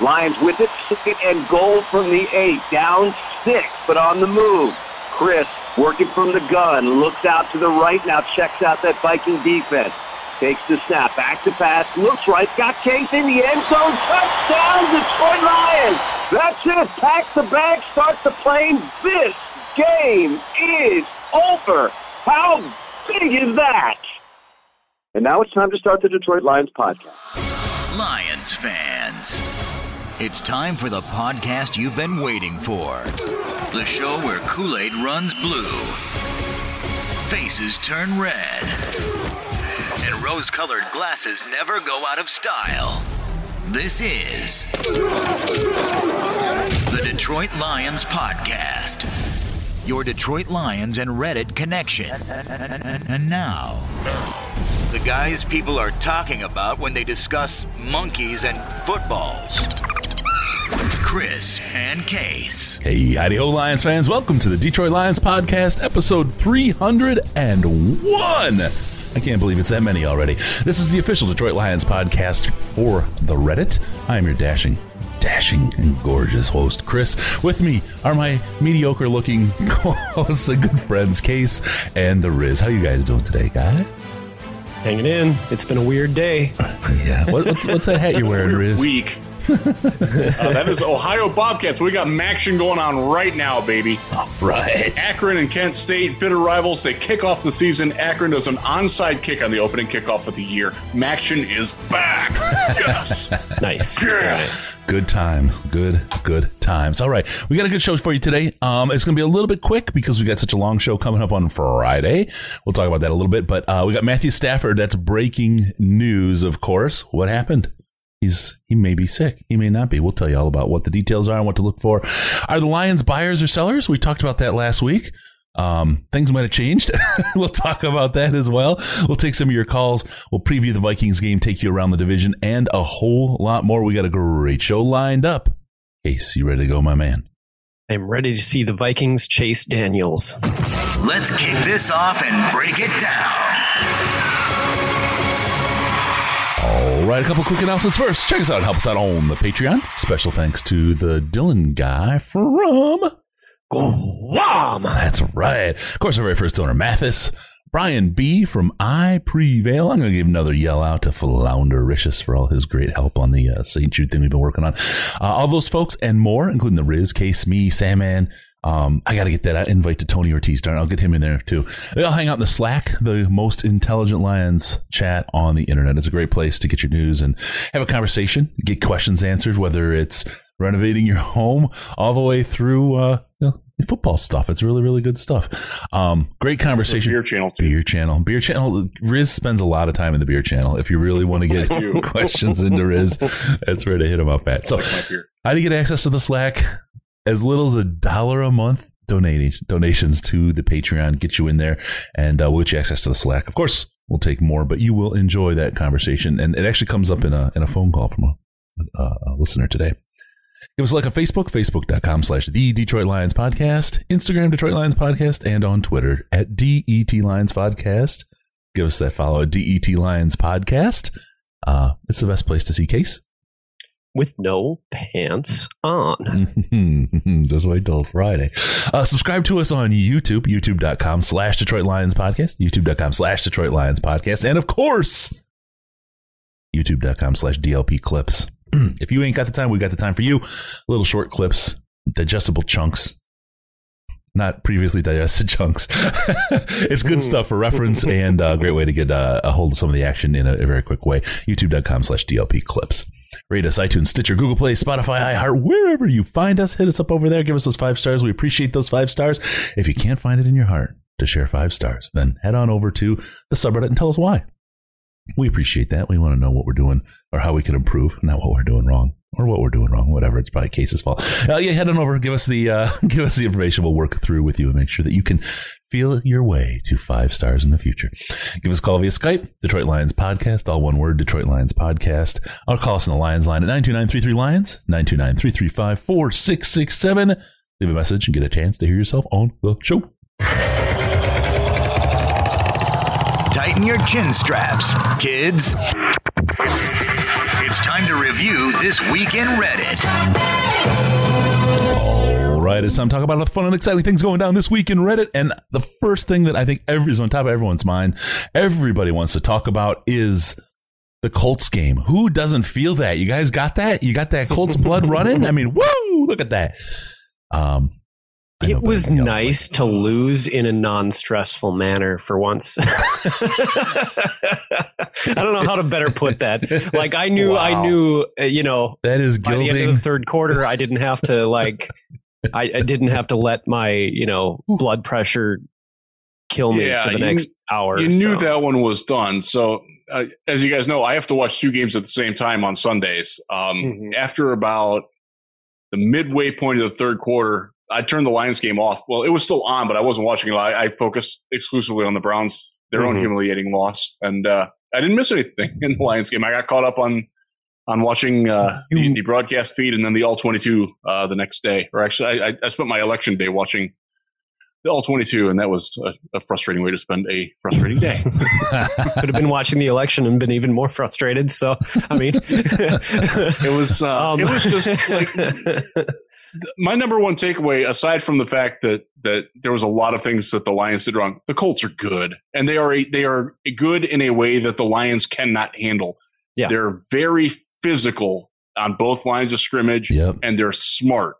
Lions with it, second and goal from the eight. Down six, but on the move. Chris working from the gun, looks out to the right, now checks out that Viking defense. Takes the snap, back to pass, looks right, got Case in the end zone, touchdown, Detroit Lions! That's it, pack the bag, start the plane. This game is over. How big is that? And now it's time to start the Detroit Lions podcast. Lions fans, it's time for the podcast you've been waiting for. The show where Kool Aid runs blue, faces turn red, and rose colored glasses never go out of style. This is the Detroit Lions Podcast, your Detroit Lions and Reddit connection. And now, the guys people are talking about when they discuss monkeys and footballs. Chris and Case. Hey, howdy ho, Lions fans. Welcome to the Detroit Lions Podcast, episode 301. I can't believe it's that many already. This is the official Detroit Lions podcast for the Reddit. I am your dashing, dashing, and gorgeous host, Chris. With me are my mediocre looking co-hosts and good friends, Case and The Riz. How you guys doing today, guys? Hanging in. It's been a weird day. Yeah. What, what's, what's that hat you're wearing, Riz? week. Uh, that is Ohio Bobcats. We got action going on right now, baby. Right. Akron and Kent State, bitter rivals. They kick off the season. Akron does an onside kick on the opening kickoff of the year. MACtion is back. yes. Nice. Nice. Good times. Good, good times. All right. We got a good show for you today. Um, it's going to be a little bit quick because we got such a long show coming up on Friday. We'll talk about that a little bit. But uh, we got Matthew Stafford. That's breaking news, of course. What happened? He's he may be sick. He may not be. We'll tell you all about what the details are and what to look for. Are the Lions buyers or sellers? We talked about that last week. Um, things might have changed. we'll talk about that as well. We'll take some of your calls. We'll preview the Vikings game, take you around the division, and a whole lot more. We got a great show lined up. Case, you ready to go, my man? I'm ready to see the Vikings chase Daniels. Let's kick this off and break it down. Right, a couple quick announcements first. Check us out. Help us out on the Patreon. Special thanks to the Dylan guy from Guam. That's right. Of course, our very first donor, Mathis. Brian B. from I Prevail. I'm going to give another yell out to Flounder Floundericious for all his great help on the uh, St. Jude thing we've been working on. Uh, all those folks and more, including the Riz, Case, me, Sandman. Um, I got to get that invite to Tony Ortiz. Darn, I'll get him in there too. They all hang out in the Slack, the most intelligent Lions chat on the internet. It's a great place to get your news and have a conversation, get questions answered, whether it's renovating your home all the way through, uh, you know, football stuff. It's really, really good stuff. Um, great conversation. Beer channel too. Beer channel. Beer channel. Riz spends a lot of time in the beer channel. If you really want to get questions into Riz, that's where to hit him up at. So, Like how do you get access to the Slack? As little as a dollar a month donation donations to the Patreon get you in there, and uh, we'll get you access to the Slack. Of course, we'll take more, but you will enjoy that conversation, and it actually comes up in a in a phone call from a, a, a listener today. Give us a like on Facebook, facebook.com slash the Detroit Lions Podcast, Instagram, Detroit Lions Podcast, and on Twitter at DET Lions Podcast. Give us that follow at DET Lions Podcast. Uh, it's the best place to see Case. With no pants on. Just wait till Friday. Uh, subscribe to us on YouTube, youtube.com slash Detroit Lions Podcast, youtube.com slash Detroit Lions Podcast, and of course, youtube.com slash DLP Clips. if you ain't got the time, we got the time for you. Little short clips, digestible chunks. Not previously digested chunks. it's good stuff for reference and a great way to get uh, a hold of some of the action in a, a very quick way. YouTube.com slash DLP clips. Rate us iTunes, Stitcher, Google Play, Spotify, iHeart, wherever you find us. Hit us up over there. Give us those five stars. We appreciate those five stars. If you can't find it in your heart to share five stars, then head on over to the subreddit and tell us why. We appreciate that. We want to know what we're doing or how we can improve, not what we're doing wrong or what we're doing wrong. Whatever. It's probably Case's fault. Uh, yeah, head on over. Give us the uh, give us the information. We'll work through with you and make sure that you can feel your way to five stars in the future. Give us a call via Skype, Detroit Lions Podcast, all one word, Detroit Lions Podcast. Or call us on the Lions line at 929 Lions, 929 335 4667. Leave a message and get a chance to hear yourself on the show. Tighten your chin straps, kids. It's time to review this week in Reddit. All right, it's time to talk about all the fun and exciting things going down this week in Reddit. And the first thing that I think is on top of everyone's mind, everybody wants to talk about is the Colts game. Who doesn't feel that? You guys got that? You got that Colts blood running? I mean, woo! Look at that. Um, It was better than yell. nice to lose in a non-stressful manner for once. I don't know how to better put that. Like I knew, I knew, uh, you know, That is by the end of the third quarter, I didn't have to like, I, I didn't have to let my, you know, blood pressure kill me Yeah, for the you- next hour. You knew so. that one was done. So, uh, as you guys know, I have to watch two games at the same time on Sundays. Um, Mhm. After about the midway point of the third quarter, I turned the Lions game off. Well, it was still on, but I wasn't watching it. I, I focused exclusively on the Browns, their own Mhm. humiliating loss, and uh, I didn't miss anything in the Lions game. I got caught up on on watching uh, the, the broadcast feed and then the all twenty two uh, the next day. Or actually, I, I spent my election day watching all twenty two, and that was a, a frustrating way to spend a frustrating day. could have been watching the election and been even more frustrated. So, I mean, It was uh, um, it was just like my number one takeaway, aside from the fact that that there was a lot of things that the Lions did wrong. The Colts are good, and they are a, they are good in a way that the Lions cannot handle. Yeah. they're very physical on both lines of scrimmage, Yep. and they're smart.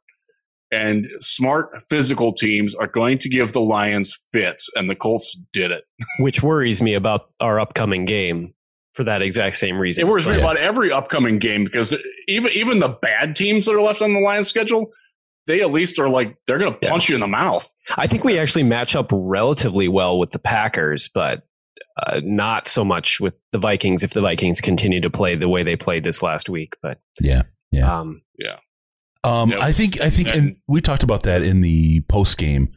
And smart physical teams are going to give the Lions fits, and the Colts did it. which worries me about our upcoming game for that exact same reason. It worries me Yeah. about every upcoming game because even even the bad teams that are left on the Lions schedule, they at least are like they're going to punch you in the mouth. I think we actually match up relatively well with the Packers, but uh, not so much with the Vikings if the Vikings continue to play the way they played this last week. But Yeah. Yeah. um, Um, I think I think, and and- we talked about that in the post game.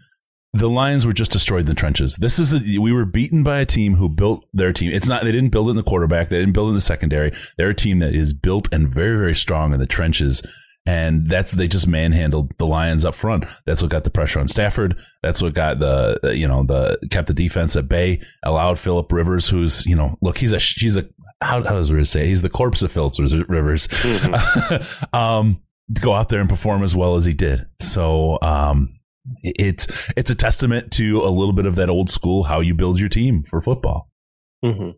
The Lions were just destroyed in the trenches. This is a, we were beaten by a team who built their team. It's not they didn't build it in the quarterback. They didn't build it in the secondary. They're a team that is built and very very strong in the trenches. And that's they just manhandled the Lions up front. That's what got the pressure on Stafford. That's what got the you know the kept the defense at bay. Allowed Philip Rivers, who's you know look he's a he's a how, how does Rivers say he's the corpse of Philip Rivers. um, to go out there and perform as well as he did. So um, it's it's a testament to a little bit of that old school how you build your team for football. mhm.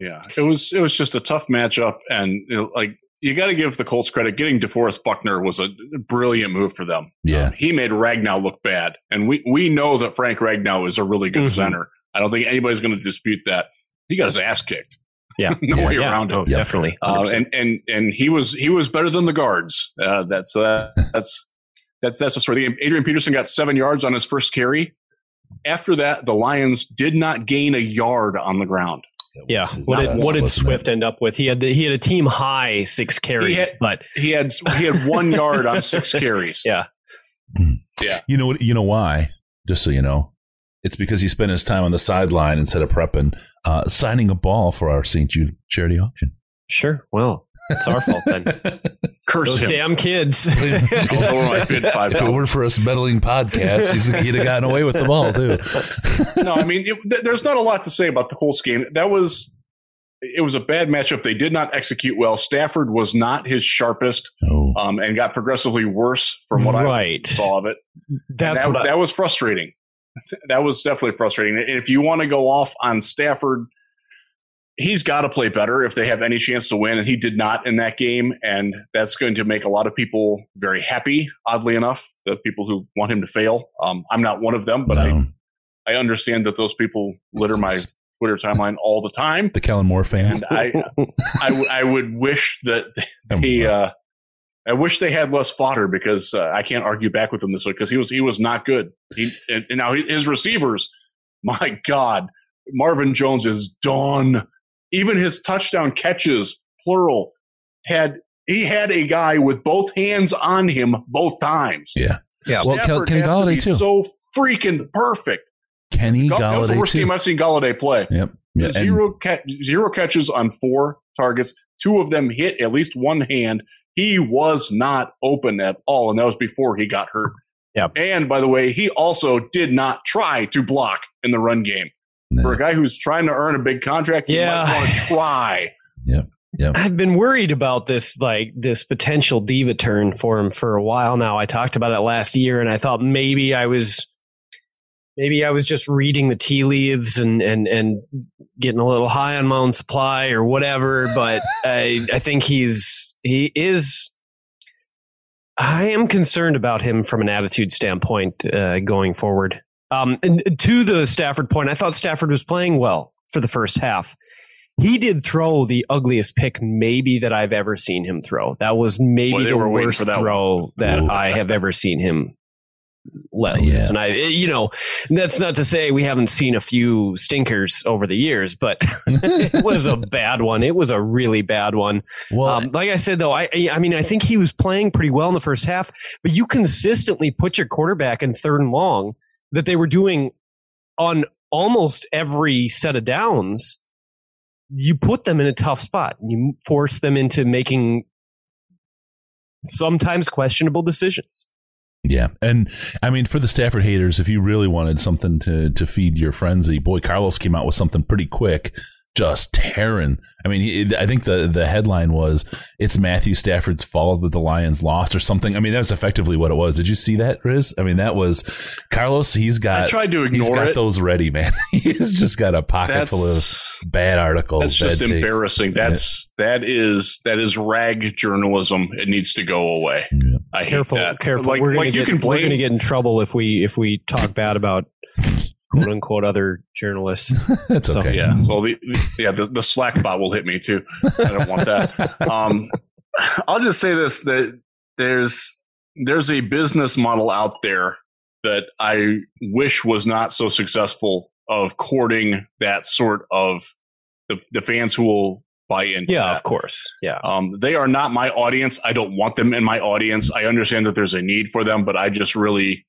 Yeah, it was it was just a tough matchup, and you know, like you got to give the Colts credit. Getting DeForest Buckner was a brilliant move for them. Yeah. Um, he made Ragnow look bad, and we we know that Frank Ragnow is a really good Mhm. center. I don't think anybody's going to dispute that. He got his ass kicked. Yeah, No yeah, way yeah. around it. Oh, Yeah. definitely. Uh, and and and he was he was better than the guards. Uh, that's uh, that's that's that's the story. Adrian Peterson got seven yards on his first carry. After that, the Lions did not gain a yard on the ground. yeah, what did what did Swift end up with? He had the, he had a team high six carries, had- but He had he had one yard on six carries. yeah, You know what? You know why? Just so you know, it's because he spent his time on the sideline instead of prepping, uh, signing a ball for our St. Jude charity auction. sure. Well, it's our fault then. Curse Those him. damn kids. I'll lower my bid five If it weren't for us meddling podcast, he'd have gotten away with the ball too. no, I mean, it, th- there's not a lot to say about the Colts game. That was, it was a bad matchup. They did not execute well. Stafford was not his sharpest, Oh, um, and got progressively worse from what I saw of it. That's that, what I, that was frustrating. that was definitely frustrating. And if you want to go off on Stafford, he's got to play better if they have any chance to win, and he did not in that game. And that's going to make a lot of people very happy. Oddly enough, the people who want him to fail. Um, I'm not one of them, but no. I I understand that those people litter my Twitter timeline all the time, the Kellen Moore fans. and I I, w- I would wish that he. Uh, I wish they had less fodder because uh, I can't argue back with him this week because he was he was not good. He and, and now his receivers, my God, Marvin Jones is done. Even his touchdown catches, plural, had he had a guy with both hands on him both times. yeah. yeah. Well, Stafford Kenny has to too. So freaking perfect. Kenny That was the Golladay worst too. game I've seen Golladay play. Yep. Yeah, and- zero ca- zero catches on four targets. Two of them hit at least one hand. He was not open at all, and that was before he got hurt. Yep. And by the way, he also did not try to block in the run game. no. For a guy who's trying to earn a big contract, you Yeah. might want to try. Yeah. I've been worried about this, like this potential diva turn for him for a while now. I talked about it last year, and I thought maybe I was, maybe I was just reading the tea leaves and and and getting a little high on my own supply or whatever. But I I think he's he is. I am concerned about him from an attitude standpoint uh, going forward. Um, and to the Stafford point, I thought Stafford was playing well for the first half he did throw the ugliest pick maybe that I've ever seen him throw. That was maybe Boy, the worst that throw that Ooh. I have ever seen him let Yeah. And I, you know, that's not to say we haven't seen a few stinkers over the years, but it was a bad one. It was a really bad one. Well, Um, like I said, though, I, I mean, I think he was playing pretty well in the first half, but you consistently put your quarterback in third and long that they were doing on almost every set of downs. You put them in a tough spot. You force them into making sometimes questionable decisions. Yeah, and I mean, for the Stafford haters, if you really wanted something to to feed your frenzy, boy, Carlos came out with something pretty quick, just tearing. I mean, he, I think the the headline was "It's Matthew Stafford's fault that the Lions lost" or something. I mean, that's effectively what it was. Did you see that, Riz? I mean, that was Carlos. He's got I tried to he's ignore got it. those ready, man. he's just got a pocket That's full of bad articles. that's just bad takes. embarrassing. That's that is that is rag journalism. It needs to go away. Yeah. I hate Careful, that. careful. Like, we're gonna like you get, can we're blame gonna get in trouble if we if we talk bad about quote unquote other journalists. That's So, okay. Yeah. Well, the, the- yeah, the, the Slack bot will hit me too. I don't want that. Um, I'll just say this: that there's there's a business model out there that I wish was not so successful of courting that sort of the, the fans who will buy into. yeah, that. of course. Yeah. Um, they are not my audience. I don't want them in my audience. I understand that there's a need for them, but I just really,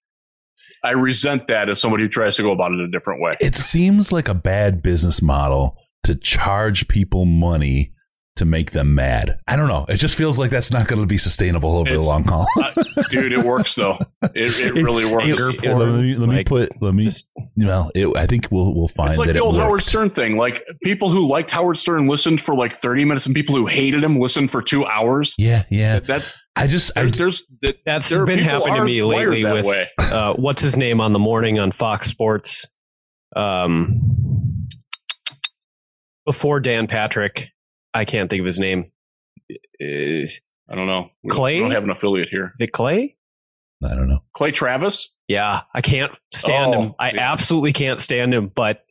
I resent that as somebody who tries to go about it a different way. it seems like a bad business model to charge people money to make them mad. I don't know. It just feels like that's not going to be sustainable over the long haul. Uh, dude, it works though. It, it really works. It- it- let me, let me like, put. Let me. Just well, it, I think we'll we'll find It's like that the old worked. Howard Stern thing. Like people who liked Howard Stern listened for like 30 minutes, and people who hated him listened for two hours. Yeah, yeah. That I just I, there, there's that, that's there been happening to me lately with way. uh, what's his name on the morning on Fox Sports. Um, before Dan Patrick, I can't think of his name. Is, I don't know. We don't- Clay? We don't have an affiliate here. is it Clay? I don't know. Clay Travis. Yeah, I can't stand Oh, him. I yeah. absolutely can't stand him. But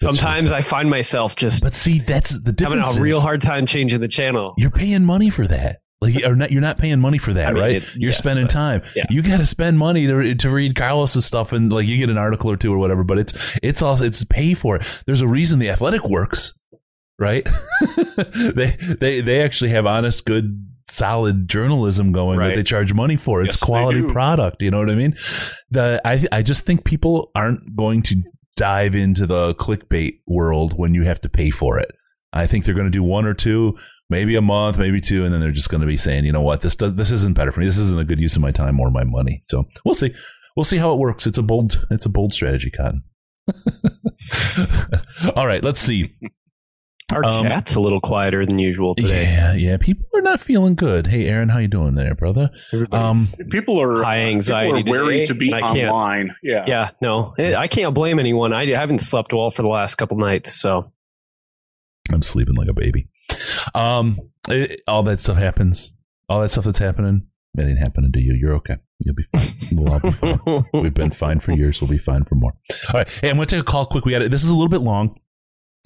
sometimes I find myself just But see, that's the having a real hard time changing the channel. You're paying money for that. Like, or not, you're not paying money for that, I mean, right? it- you're yes, spending time. yeah. You got to spend money to to read Carlos's stuff, and like you get an article or two or whatever. But it's it's also it's pay for it. There's a reason the Athletic works, right? they they they actually have honest, good, solid journalism going that they charge money for. It's Yes, quality product. You know what I mean? The I I just think people aren't going to dive into the clickbait world when you have to pay for it. I think they're going to do one or two, maybe a month, maybe two, and then they're just going to be saying, you know what, this does this isn't better for me. This isn't a good use of my time or my money. So we'll see. We'll see how it works. It's a bold, it's a bold strategy, Cotton. All right, let's see. Our Um, chat's a little quieter than usual today. Yeah, yeah. People are not feeling good. Hey, Aaron, how you doing there, brother? Um, People are High anxiety People are wary to be and I can't- online. Yeah. yeah, no, I can't blame anyone. I haven't slept well for the last couple nights, so I'm sleeping like a baby. Um, it- all that stuff happens. All that stuff that's happening, it ain't happening to you. You're okay. You'll be fine. We'll all be fine. We've been fine for years. We'll be fine for more. All right. Hey, I'm going to take a call quick. We got it. This is a little bit long.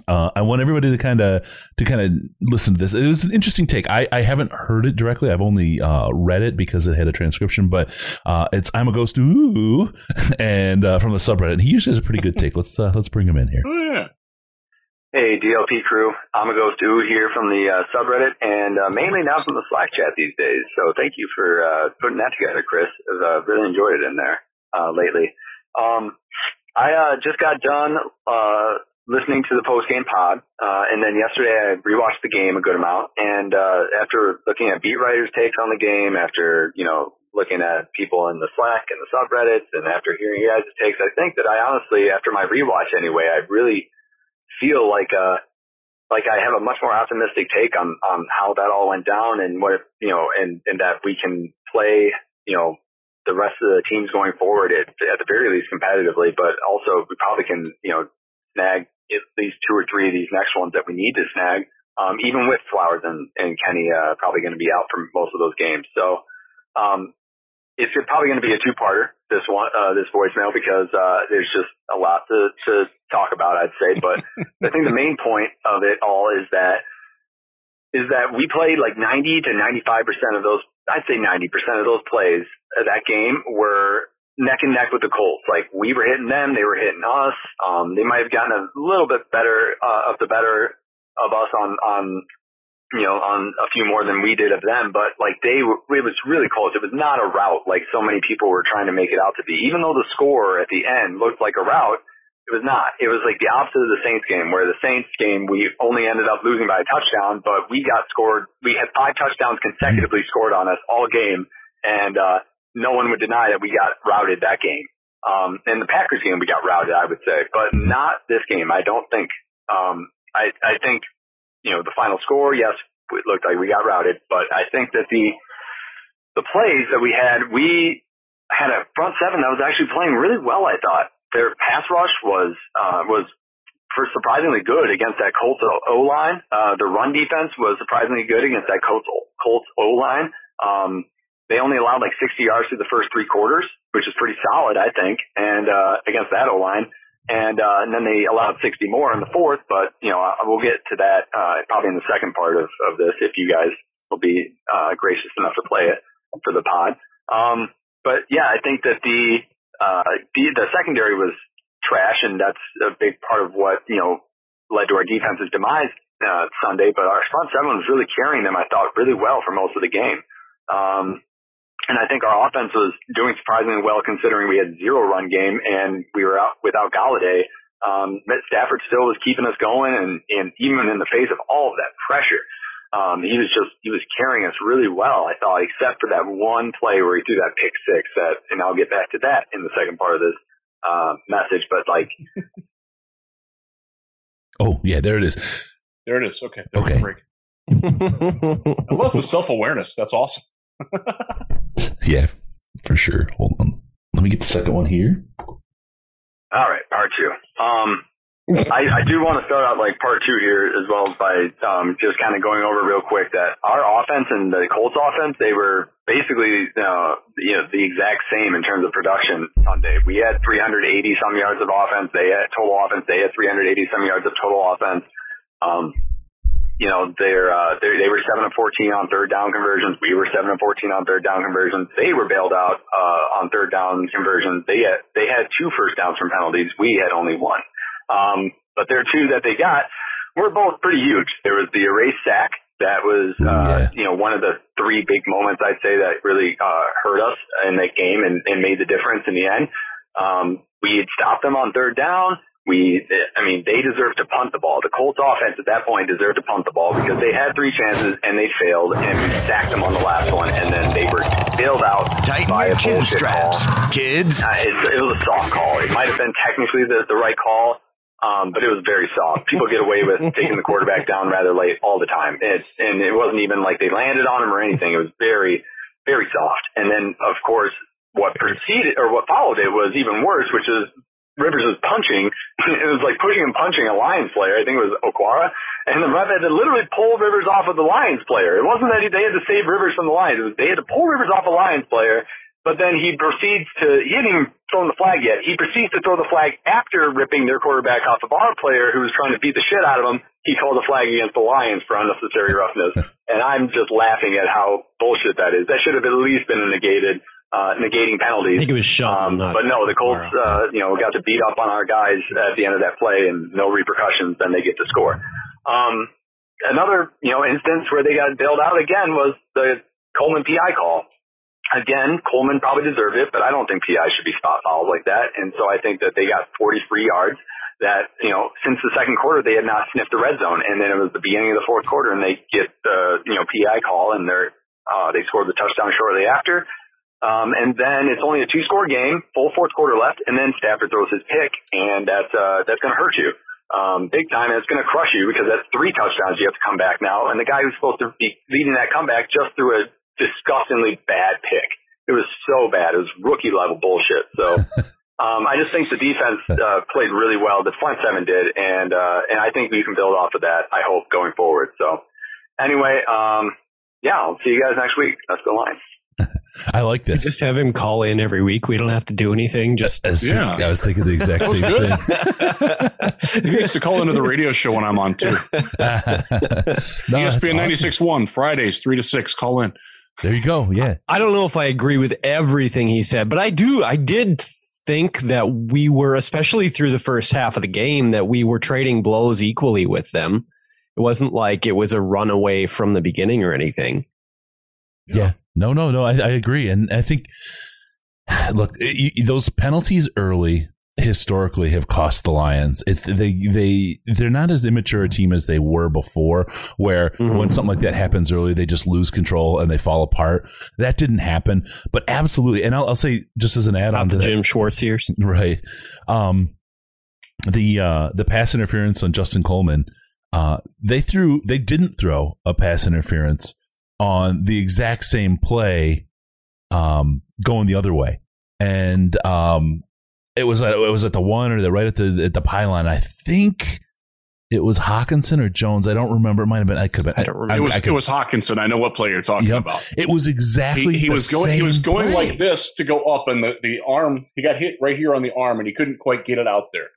Uh, I want everybody to kind of to kind of listen to this. It was an interesting take. I, I haven't heard it directly. I've only uh, read it because it had a transcription. But uh, it's I'm a ghost ooh, and uh, from the subreddit. He usually has a pretty good take. Let's uh, let's bring him in here. Oh, yeah. Hey, DLP crew. I'm a ghost ooh here from the uh, subreddit and uh, mainly now from the Slack chat these days. So thank you for uh, putting that together, Chris. I've uh, really enjoyed it in there uh, lately. Um, I uh, just got done listening to the post game pod, and then yesterday I rewatched the game a good amount. And after looking at beat writers' takes on the game, after you know looking at people in the Slack and the subreddits, and after hearing you guys' takes, I think that I honestly, after my rewatch anyway, I really feel like a like I have a much more optimistic take on on how that all went down and what if, you know and and that we can play you know the rest of the teams going forward at at the very least competitively, but also we probably can you know snag at least two or three of these next ones that we need to snag. Um, even with Flowers and, and Kenny uh, probably going to be out for most of those games. So um, it's probably going to be a two-parter this one uh, this voicemail because uh, there's just a lot to, to talk about. I'd say, but I think the main point of it all is that is that we played like 90 to 95 percent of those. I'd say 90 percent of those plays of that game were neck and neck with the Colts. Like we were hitting them, they were hitting us. Um, they might have gotten a little bit better uh, of the better of us on on you know on a few more than we did of them, but like they were, it was really close. It was not a route like so many people were trying to make it out to be. Even though the score at the end looked like a route, it was not. It was like the opposite of the Saints game, where the Saints game we only ended up losing by a touchdown, but we got scored. We had five touchdowns consecutively scored on us all game, and uh, no one would deny that we got routed that game. Um, in the Packers game, we got routed, I would say, but not this game. I don't think. Um, I, I think, you know, the final score, yes, it looked like we got routed, but I think that the, the plays that we had, we had a front seven that was actually playing really well, I thought. Their pass rush was, uh, was for surprisingly good against that Colts O line. Uh, the run defense was surprisingly good against that Colts Colts O line. Um, they only allowed like 60 yards through the first three quarters, which is pretty solid, I think. And uh, against that O line, and uh, and then they allowed 60 more in the fourth. But you know, we'll get to that uh, probably in the second part of, of this if you guys will be uh, gracious enough to play it for the pod. Um, but yeah, I think that the uh, the, the secondary was trash, and that's a big part of what you know led to our defense's demise uh, Sunday. But our front seven was really carrying them, I thought, really well for most of the game. Um, and I think our offense was doing surprisingly well considering we had zero run game and we were out without Golladay. Um, Stafford still was keeping us going and, and even in the face of all of that pressure, um, he was just, he was carrying us really well, I thought, except for that one play where he threw that pick six that, and I'll get back to that in the second part of this, uh, message, but like. oh, yeah, there it is. There it is. Okay. Okay. I love the self awareness. That's awesome. yeah, for sure. Hold on. Let me get the second one here. All right, part two. Um, I, I do want to start out like part two here as well by um, just kind of going over real quick that our offense and the Colts offense they were basically uh, you know the exact same in terms of production Sunday. We had 380 some yards of offense. They had total offense. They had 380 some yards of total offense. Um, you know, they're, uh, they're, they were 7 of 14 on third down conversions. We were 7 of 14 on third down conversions. They were bailed out, uh, on third down conversions. They had, they had two first downs from penalties. We had only one. Um, but their two that they got were both pretty huge. There was the erase sack. That was, uh, yeah. you know, one of the three big moments I'd say that really, uh, hurt us in that game and, and made the difference in the end. Um, we had stopped them on third down we, I mean, they deserve to punt the ball. The Colts offense at that point deserved to punt the ball because they had three chances and they failed and we sacked them on the last one and then they were bailed out Tighten by a chin straps, call. kids. Uh, it, it was a soft call. It might have been technically the, the right call, um, but it was very soft. People get away with taking the quarterback down rather late all the time. It, and it wasn't even like they landed on him or anything. It was very, very soft. And then, of course, what preceded or what followed it was even worse, which is Rivers was punching. It was like pushing and punching a Lions player. I think it was Okwara. And the ref had to literally pull Rivers off of the Lions player. It wasn't that he, they had to save Rivers from the Lions. It was they had to pull Rivers off a Lions player. But then he proceeds to, he hadn't even thrown the flag yet. He proceeds to throw the flag after ripping their quarterback off of our player who was trying to beat the shit out of him. He called the flag against the Lions for unnecessary roughness. and I'm just laughing at how bullshit that is. That should have at least been negated uh, negating penalties. I think it was Sean. Um, but no, the Colts, uh, you know, got to beat up on our guys at the end of that play and no repercussions. Then they get to score. Um, another, you know, instance where they got bailed out again was the Coleman PI call. Again, Coleman probably deserved it, but I don't think PI should be spot fouled like that. And so I think that they got 43 yards that, you know, since the second quarter, they had not sniffed the red zone. And then it was the beginning of the fourth quarter and they get the, you know, PI call and they're, uh, they scored the touchdown shortly after. Um, and then it's only a two score game, full fourth quarter left, and then Stafford throws his pick, and that's uh, that's going to hurt you. um, big time, and it's going to crush you because that's three touchdowns you have to come back now. And the guy who's supposed to be leading that comeback just threw a disgustingly bad pick. It was so bad. It was rookie level bullshit. So um, I just think the defense uh, played really well. The front seven did, and uh, and I think we can build off of that. I hope going forward. So anyway, um, yeah, I'll see you guys next week. That's the line. I like this. Just have him call in every week. We don't have to do anything. Just As- Yeah. I was thinking the exact same good. thing. He used to call into the radio show when I'm on too. No, ESPN awesome. 96.1 Fridays three to six. Call in. There you go. Yeah. I don't know if I agree with everything he said, but I do. I did think that we were, especially through the first half of the game, that we were trading blows equally with them. It wasn't like it was a runaway from the beginning or anything. Yeah. No, no, no. I, I agree. And I think, look, y y- those penalties early historically have cost the Lions. It, they, they, they're not as immature a team as they were before, where Mhm. when something like that happens early, they just lose control and they fall apart. That didn't happen, but absolutely. And I'll, I'll say just as an add on to the that, Jim Schwartz years. right um the uh the pass interference on justin coleman uh they threw they didn't throw a pass interference on the exact same play um going the other way and um it was at, it was at the one or the right at the at the pylon i think it was hockenson or jones i don't remember it might have been i could I don't remember. It was I it was Hockenson. I know what player you're talking Yep. about. it was exactly He, he was going. He was going play. like this to go up, and the, the arm. He got hit right here on the arm, and he couldn't quite get it out there.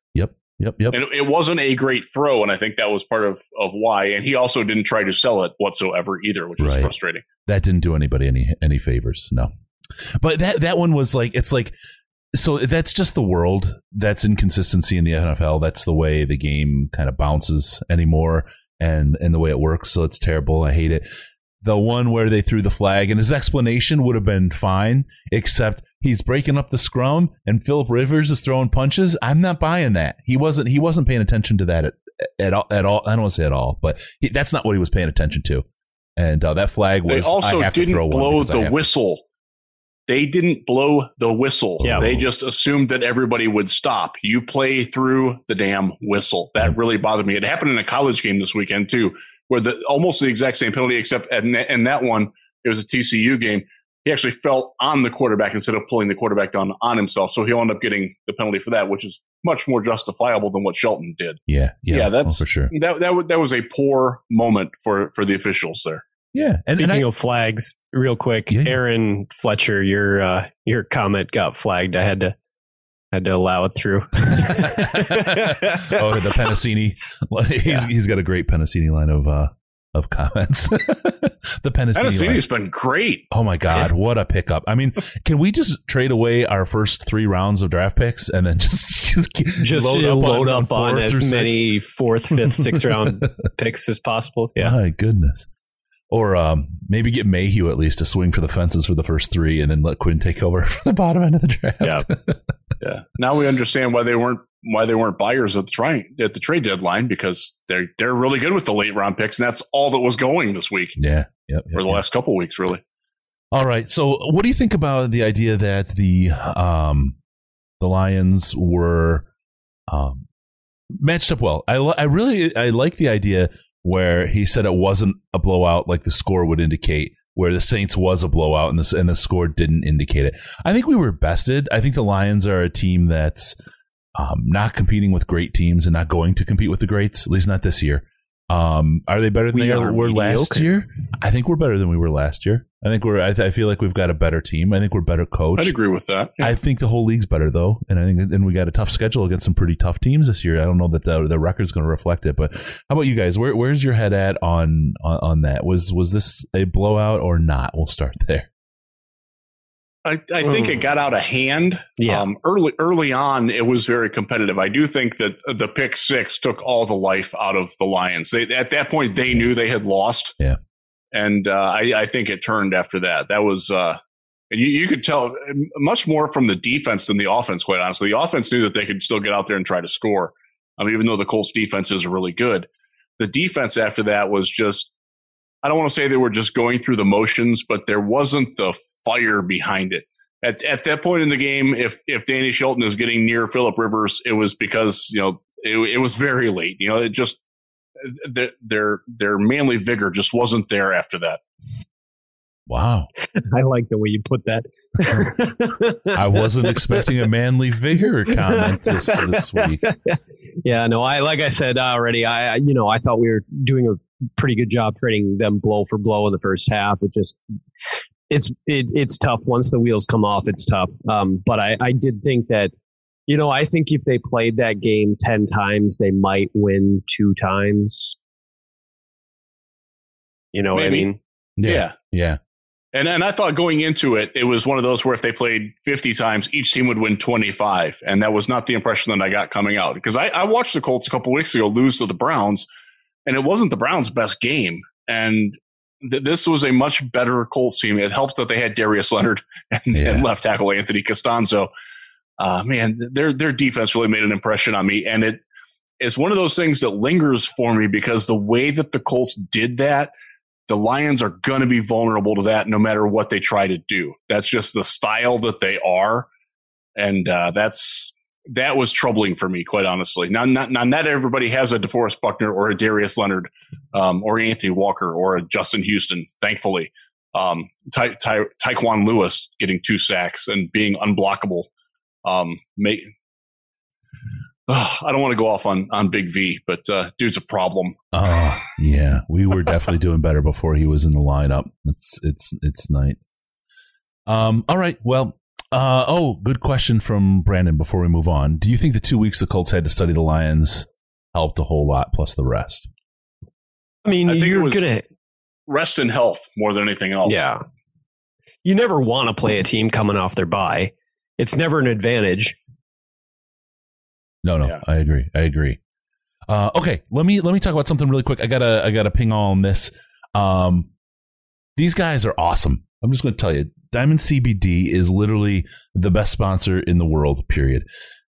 Yep yep And it, it wasn't a great throw, and I think that was part of of why. And he also didn't try to sell it whatsoever either, which was Right. frustrating. that didn't do anybody any any favors no but that that one was like it's like so that's just the world that's inconsistency in the nfl that's the way the game kind of bounces anymore and and the way it works so it's terrible i hate it the one where they threw the flag and his explanation would have been fine except he's breaking up the scrum and philip rivers is throwing punches i'm not buying that he wasn't he wasn't paying attention to that at, at all at all i don't want to say at all but he, that's not what he was paying attention to and uh, that flag was. They was also I have didn't one blow the have- whistle. They didn't blow the whistle. Yeah. They just assumed that everybody would stop. You play through the damn whistle. That really bothered me. It happened in a college game this weekend too, where the almost the exact same penalty, except in in that one, it was a TCU game. He actually fell on the quarterback instead of pulling the quarterback down on himself. So he'll end up getting the penalty for that, which is much more justifiable than what Shelton did. yeah yeah, Yeah, that's- oh, for sure That that, that was a poor moment for for the officials there. yeah and, and Speaking I, of flags, real quick, Yeah. Aaron Fletcher, your uh, your comment got flagged. I had to had to allow it through. oh the Penasini he's Yeah. he's got a great Penasini line of uh of comments the Penasini line. Tennessee's been great. Oh my God, what a pickup! I mean, can we just trade away our first three rounds of draft picks and then just just, Just load up, load up on, four as through six? many fourth, fifth, sixth round picks as possible. Yeah. My goodness. Or um, maybe get Mayhew at least to swing for the fences for the first three, and then let Quinn take over for the bottom end of the draft. Yeah. Yeah. Now we understand why they weren't why they weren't buyers at the try, at the trade deadline because they're they're really good with the late round picks, and that's all that was going this week yeah, yep, or the yep. last couple weeks, really. All right. So, what do you think about the idea that the um, the Lions were um, matched up well? I I really I like the idea where he said it wasn't a blowout like the score would indicate, where the Saints was a blowout and the and the score didn't indicate it. I think we were bested. I think the Lions are a team that's um, not competing with great teams and not going to compete with the greats, at least not this year. Um, are they better than We they are were last year? I think we're better than we were last year. I think we're. I, th- I feel like we've got a better team. I think we're better coached. I'd agree with that. Yeah. I think the whole league's better though, and I think and we got a tough schedule against some pretty tough teams this year. I don't know that the the record's going to reflect it, but how about you guys? Where where's your head at on, on on that? Was was this a blowout or not? We'll start there. I, I think it got out of hand. Yeah. Um, early early on, it was very competitive. I do think that the pick six took all the life out of the Lions. They, at that point, they knew they had lost. Yeah. And uh, I, I think it turned after that. That was, uh, and you, you could tell much more from the defense than the offense, quite honestly. The offense knew that they could still get out there and try to score. I mean, even though the Colts defense is really good, the defense after that was just, I don't want to say they were just going through the motions, but there wasn't the fire behind it. At, at that point in the game, if if Danny Shelton is getting near Philip Rivers, it was because you know it, it was very late. You know, it just their their their manly vigor just wasn't there after that. Wow. I like the way you put that. I wasn't expecting a manly vigor comment this, this week. Yeah, no, I like I said already. I you know I thought we were doing a pretty good job trading them blow for blow in the first half. It just it's it, it's tough once the wheels come off. It's tough. Um, but I I did think that you know I think if they played that game ten times, they might win two times. You know what I Maybe. mean? Yeah. Yeah. And and I thought going into it, it was one of those where if they played 50 times, each team would win 25. And that was not the impression that I got coming out. Because I, I watched the Colts a couple weeks ago lose to the Browns, and it wasn't the Browns' best game. And th- this was a much better Colts team. It helped that they had Darius Leonard and, Yeah. and left tackle Anthony Castonzo. Uh, man, their their defense really made an impression on me. And it is one of those things that lingers for me because the way that the Colts did that the Lions are going to be vulnerable to that no matter what they try to do. That's just the style that they are. And uh, that's that was troubling for me, quite honestly. Now, not, now, not everybody has a DeForest Buckner or a Darius Leonard um, or Anthony Walker or a Justin Houston, thankfully. Um, Ty, Ty, Tyquan Lewis getting two sacks and being unblockable. Um, make, Ugh, I don't want to go off on, on Big V, but uh, dude's a problem. Oh, yeah. We were definitely doing better before he was in the lineup. It's it's it's nice. Um. All right. Well. Uh. Oh, good question from Brandon. Before we move on, do you think the two weeks the Colts had to study the Lions helped a whole lot, plus the rest? I mean, I you're was- gonna Rest and health more than anything else. Yeah. You never want to play a team coming off their bye. It's never an advantage. No, no, Yeah. I agree. I agree. Uh, okay, let me let me talk about something really quick. I gotta I gotta ping on this. Um, these guys are awesome. I'm just gonna tell you, Diamond CBD is literally the best sponsor in the world. Period.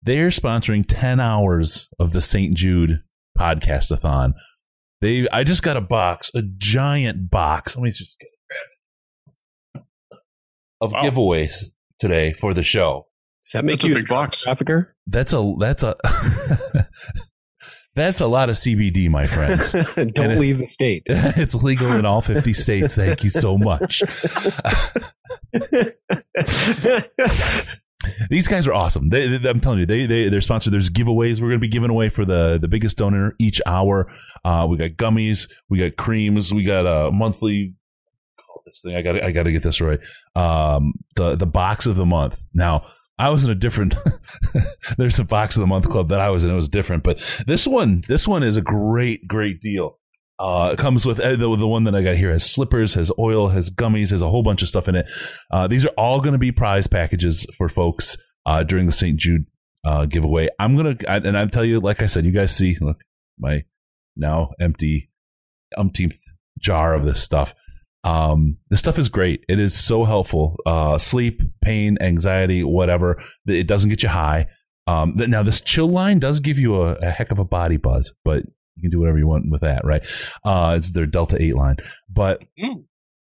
They're sponsoring 10 hours of the St. Jude podcastathon. They I just got a box, a giant box. Let me just get grab it. Of Wow. giveaways today for the show. Does that make That's a big box. trafficker? That's a that's a that's a lot of CBD, my friends. Don't it- leave the state. it's legal in all 50 states. Thank you so much. These guys are awesome. They, they- I'm telling you, they, they, they're sponsored. There's giveaways we're going to be giving away for the, the biggest donor each hour. Uh, we got gummies, we got creams, we got a monthly. Call this thing. I got. I got to get this right. Um, the the box of the month. Now, I was in a different. there's a box of the month club that I was in. It was different, but this one, this one is a great, great deal. Uh, it comes with uh, the, the one that I got here has slippers, has oil, has gummies, has a whole bunch of stuff in it. Uh, these are all going to be prize packages for folks uh, during the St. Jude uh, giveaway. I'm gonna I, and I'm tell you, like I said, you guys see, look, my now empty umpteenth jar of this stuff. Um, this stuff is great. It is so helpful. Uh, sleep, pain, anxiety, whatever. It doesn't get you high. Um, now this chill line does give you a, a heck of a body buzz, but you can do whatever you want with that, right? Uh, it's their Delta Eight line, but Mm.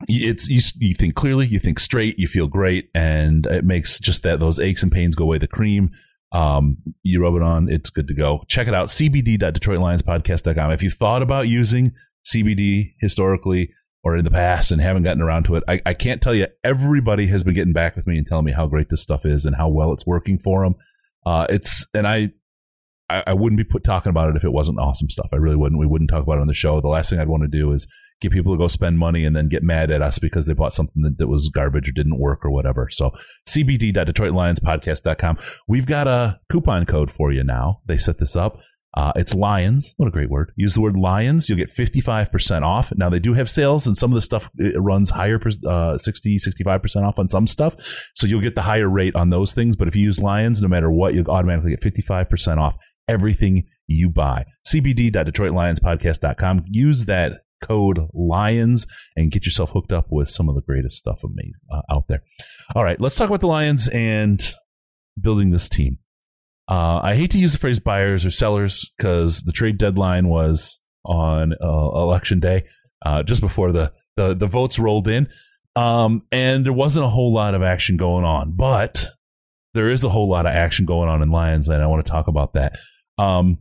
it's you, you think clearly, you think straight, you feel great, and it makes just that those aches and pains go away. The cream, um, you rub it on, it's good to go. Check it out, cbd.detroitlionspodcast.com. If you thought about using CBD historically or in the past and haven't gotten around to it, I, I can't tell you. Everybody has been getting back with me and telling me how great this stuff is and how well it's working for them. Uh, it's and I, I, I wouldn't be put talking about it if it wasn't awesome stuff. I really wouldn't. We wouldn't talk about it on the show. The last thing I'd want to do is get people to go spend money and then get mad at us because they bought something that, that was garbage or didn't work or whatever. So cbd.detroitlionspodcast.com. We've got a coupon code for you now. They set this up. Uh, it's Lions. What a great word. Use the word Lions. You'll get 55% off. Now, they do have sales, and some of the stuff runs higher, uh, 60, 65% off on some stuff. So you'll get the higher rate on those things. But if you use Lions, no matter what, you'll automatically get 55% off everything you buy. cbd.detroitlionspodcast.com. Use that code Lions and get yourself hooked up with some of the greatest stuff amazing uh, out there. All right, let's talk about the Lions and building this team. Uh, I hate to use the phrase buyers or sellers because the trade deadline was on uh, election day, uh, just before the, the, the votes rolled in. Um, and there wasn't a whole lot of action going on, but there is a whole lot of action going on in Lions, and I want to talk about that. Um,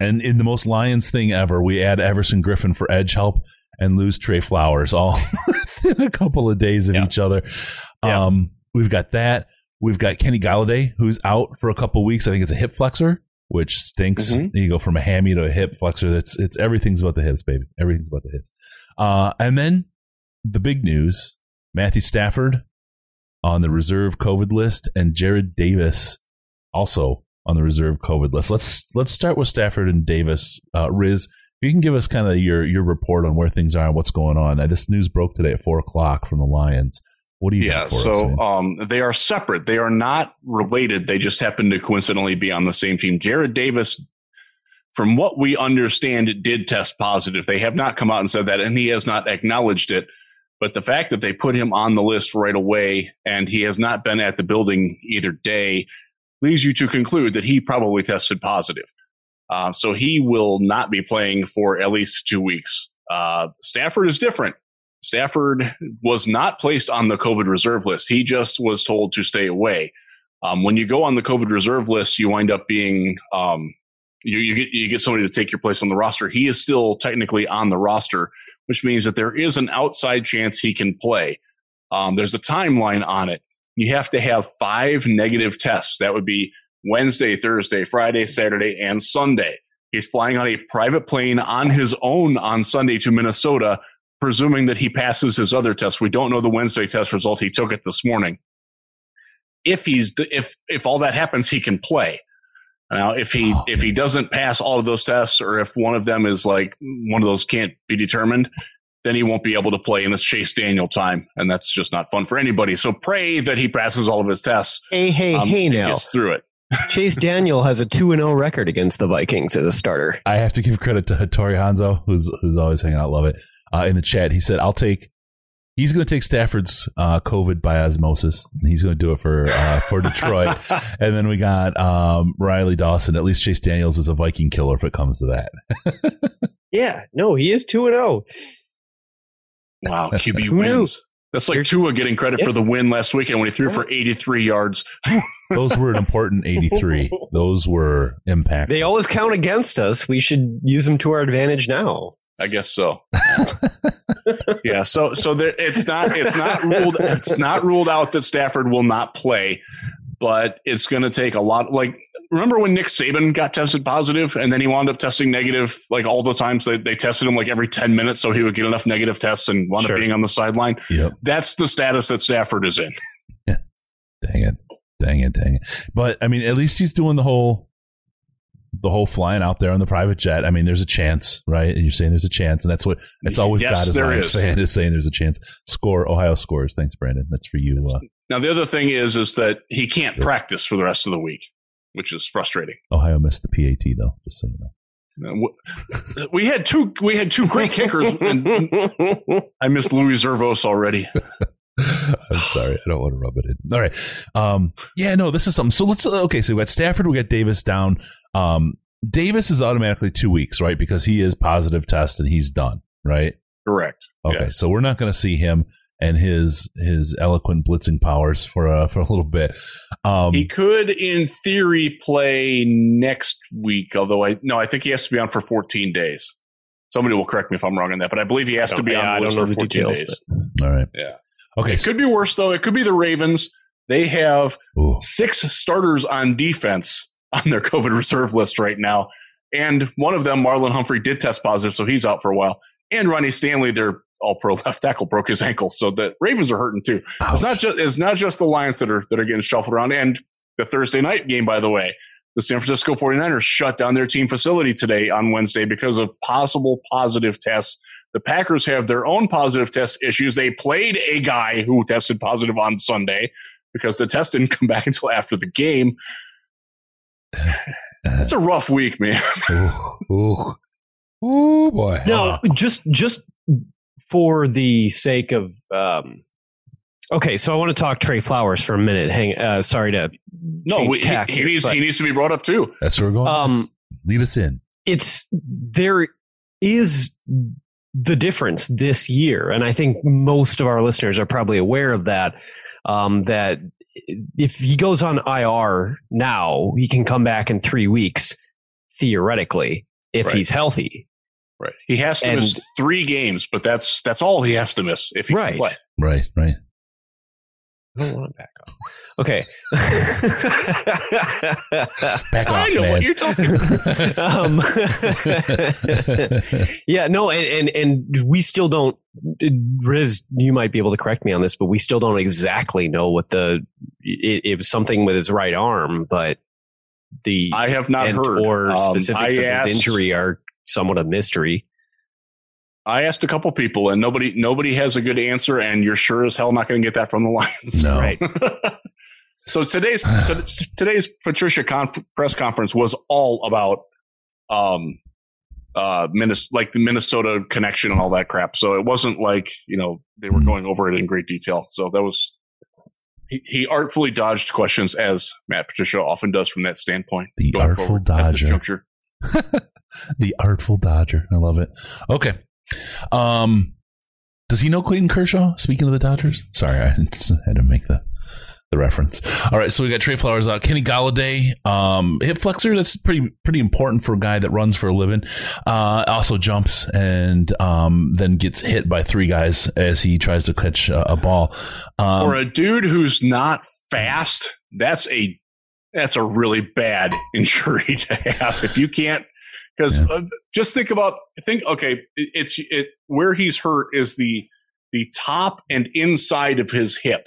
And in the most Lions thing ever, we add Everson Griffen for edge help and lose Trey Flowers all in a couple of days of Yeah. each other. Yeah. Um, we've got that. We've got Kenny Golladay, who's out for a couple weeks. I think it's a hip flexor, which stinks. Mhm. You go from a hammy to a hip flexor. That's it's everything's about the hips, baby. Everything's about the hips. Uh, and then the big news: Matthew Stafford on the reserve COVID list, and Jarrad Davis also on the reserve COVID list. Let's let's start with Stafford and Davis. Uh, Riz, if you can give us kind of your your report on where things are and what's going on. Uh, this news broke today at four o'clock from the Lions. What do you Yeah, us, so man? um, they are separate. They are not related. They just happen to coincidentally be on the same team. Jarrad Davis, from what we understand, did test positive. They have not come out and said that, and he has not acknowledged it. But the fact that they put him on the list right away and he has not been at the building either day leads you to conclude that he probably tested positive. Uh, so he will not be playing for at least two weeks. Uh, Stafford is different. Stafford was not placed on the COVID reserve list. He just was told to stay away. Um, when you go on the COVID reserve list, you wind up being um, you, you get you get somebody to take your place on the roster. He is still technically on the roster, which means that there is an outside chance he can play. Um, there's a timeline on it. You have to have five negative tests. That would be Wednesday, Thursday, Friday, Saturday, and Sunday. He's flying on a private plane on his own on Sunday to Minnesota, presuming that he passes his other tests. We don't know the Wednesday test result. He took it this morning. If he's if if all that happens, he can play. Now, if he Oh, if he doesn't pass all of those tests, or if one of them is like one of those can't be determined, then he won't be able to play in the Chase Daniel time, and that's just not fun for anybody. So pray that he passes all of his tests. Hey, hey, um, hey and now. gets through it. Chase Daniel has a 2 and 0 record against the Vikings as a starter. I have to give credit to Hattori Hanzo, who's who's always hanging out. Love it. Uh, in the chat, he said, "I'll take." He's going to take Stafford's uh, COVID by osmosis, and he's going to do it for uh, for Detroit. and then we got um, Riley Dawson. At least Chase Daniels is a Viking killer if it comes to that. Yeah, no, he is 2 and 0. Wow, QB Who knew? wins. That's like Tua getting credit for the win last weekend when he threw for 83 yards. Those were an important 83. Those were impact. They always count against us. We should use them to our advantage now. I guess so. yeah, so so there, it's not it's not ruled it's not ruled out that Stafford will not play, but it's going to take a lot. Like remember when Nick Saban got tested positive and then he wound up testing negative like all the times they they tested him like every ten minutes so he would get enough negative tests and wound Sure. up being on the sideline. Yep. That's the status that Stafford is in. Dang it. Dang it. Dang it. But I mean, at least he's doing the whole the whole flying out there on the private jet. I mean, there's a chance, right? And you're saying there's a chance, and that's what that's all we've Yes, got as there Lions is. fan is saying there's a chance. Score Ohio scores. Thanks, Brandon. That's for you. Uh, Now the other thing is is that he can't practice for the rest of the week, which is frustrating. Ohio missed the PAT though, just so you know. We had two we had two great kickers and I missed Louis Zervos already. I'm sorry. I don't want to rub it in. All right. Um, yeah, no, this is something. So let's, okay. So we got Stafford, we got Davis down. Um, Davis is automatically two weeks, right? Because he is positive test and he's done, right? Correct. Okay. Yes. So we're not going to see him and his, his eloquent blitzing powers for, uh, for a little bit. Um, he could, in theory, play next week. Although I no, I think he has to be on for 14 days. Somebody will correct me if I'm wrong on that, but I believe he has to be Yeah, on the list for 14 details, days. all right. Yeah. Okay. It could be worse though. It could be the Ravens. They have Ooh. six starters on defense on their COVID reserve list right now. And one of them, Marlon Humphrey, did test positive, so he's out for a while. And Ronnie Stanley, their all pro left tackle, broke his ankle. So the Ravens are hurting too. It's not just it's not just the Lions that are that are getting shuffled around. And the Thursday night game, by the way, the San Francisco 49ers shut down their team facility today on Wednesday because of possible positive tests. The Packers have their own positive test issues. They played a guy who tested positive on Sunday because the test didn't come back until after the game. It's a rough week, man. Ooh, ooh, ooh, boy. No, just just for the sake of um okay, so I want to talk Trey Flowers for a minute. Hang uh sorry to No, change we- he, he here, needs but- he needs to be brought up too. That's where we're going. Um, Lead us in. it's there is the difference this year and i think most of our listeners are probably aware of that um, that if he goes on ir now he can come back in three weeks theoretically if Right. he's healthy. Right. He has to And- miss three games, but that's that's all he has to miss if he Right. can play. Right, right. I don't want to back off. Okay. Back off, I know man. what you're talking um, yeah, no, and, and and we still don't. Riz, you might be able to correct me on this, but we still don't exactly know what the it, it was something with his right arm, but the I have not heard. or Um, specifics I of asked- his injury are somewhat a mystery. I asked a couple people, and nobody nobody has a good answer. And you're sure as hell not going to get that from the Lions. No. Right. so today's so today's Patricia conf- press conference was all about um uh Minnes- like the Minnesota connection and all that crap. So it wasn't like you know they were Mhm. going over it in great detail. So that was he, he artfully dodged questions as Matt Patricia often does from that standpoint. The artful dodger. the artful dodger. I love it. Okay. Um, does he know Clayton Kershaw? Speaking of the Dodgers, sorry, I had to make the the reference. All right, so we got Trey Flowers out, Kenny Golladay, um, hip flexor. That's pretty pretty important for a guy that runs for a living. Uh, also jumps and um, then gets hit by three guys as he tries to catch a, a ball. Um, or a dude who's not fast, that's a that's a really bad injury to have. If you can't, because Yeah. uh, just think about think. Okay, it, it's it where he's hurt is the the top and inside of his hip.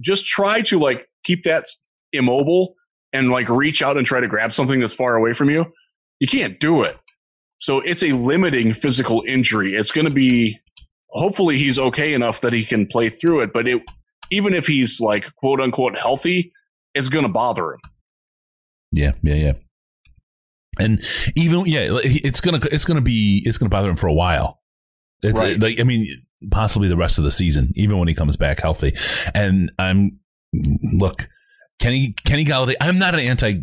Just try to like keep that immobile and like reach out and try to grab something that's far away from you. You can't do it. So it's a limiting physical injury. It's going to be hopefully he's okay enough that he can play through it, but it even if he's like quote unquote healthy, it's going to bother him. Yeah, yeah, yeah. And even yeah, it's gonna it's gonna be it's gonna bother him for a while. It's Right. like I mean, possibly the rest of the season, even when he comes back healthy. And I'm look, Kenny Kenny Golladay. I'm not an anti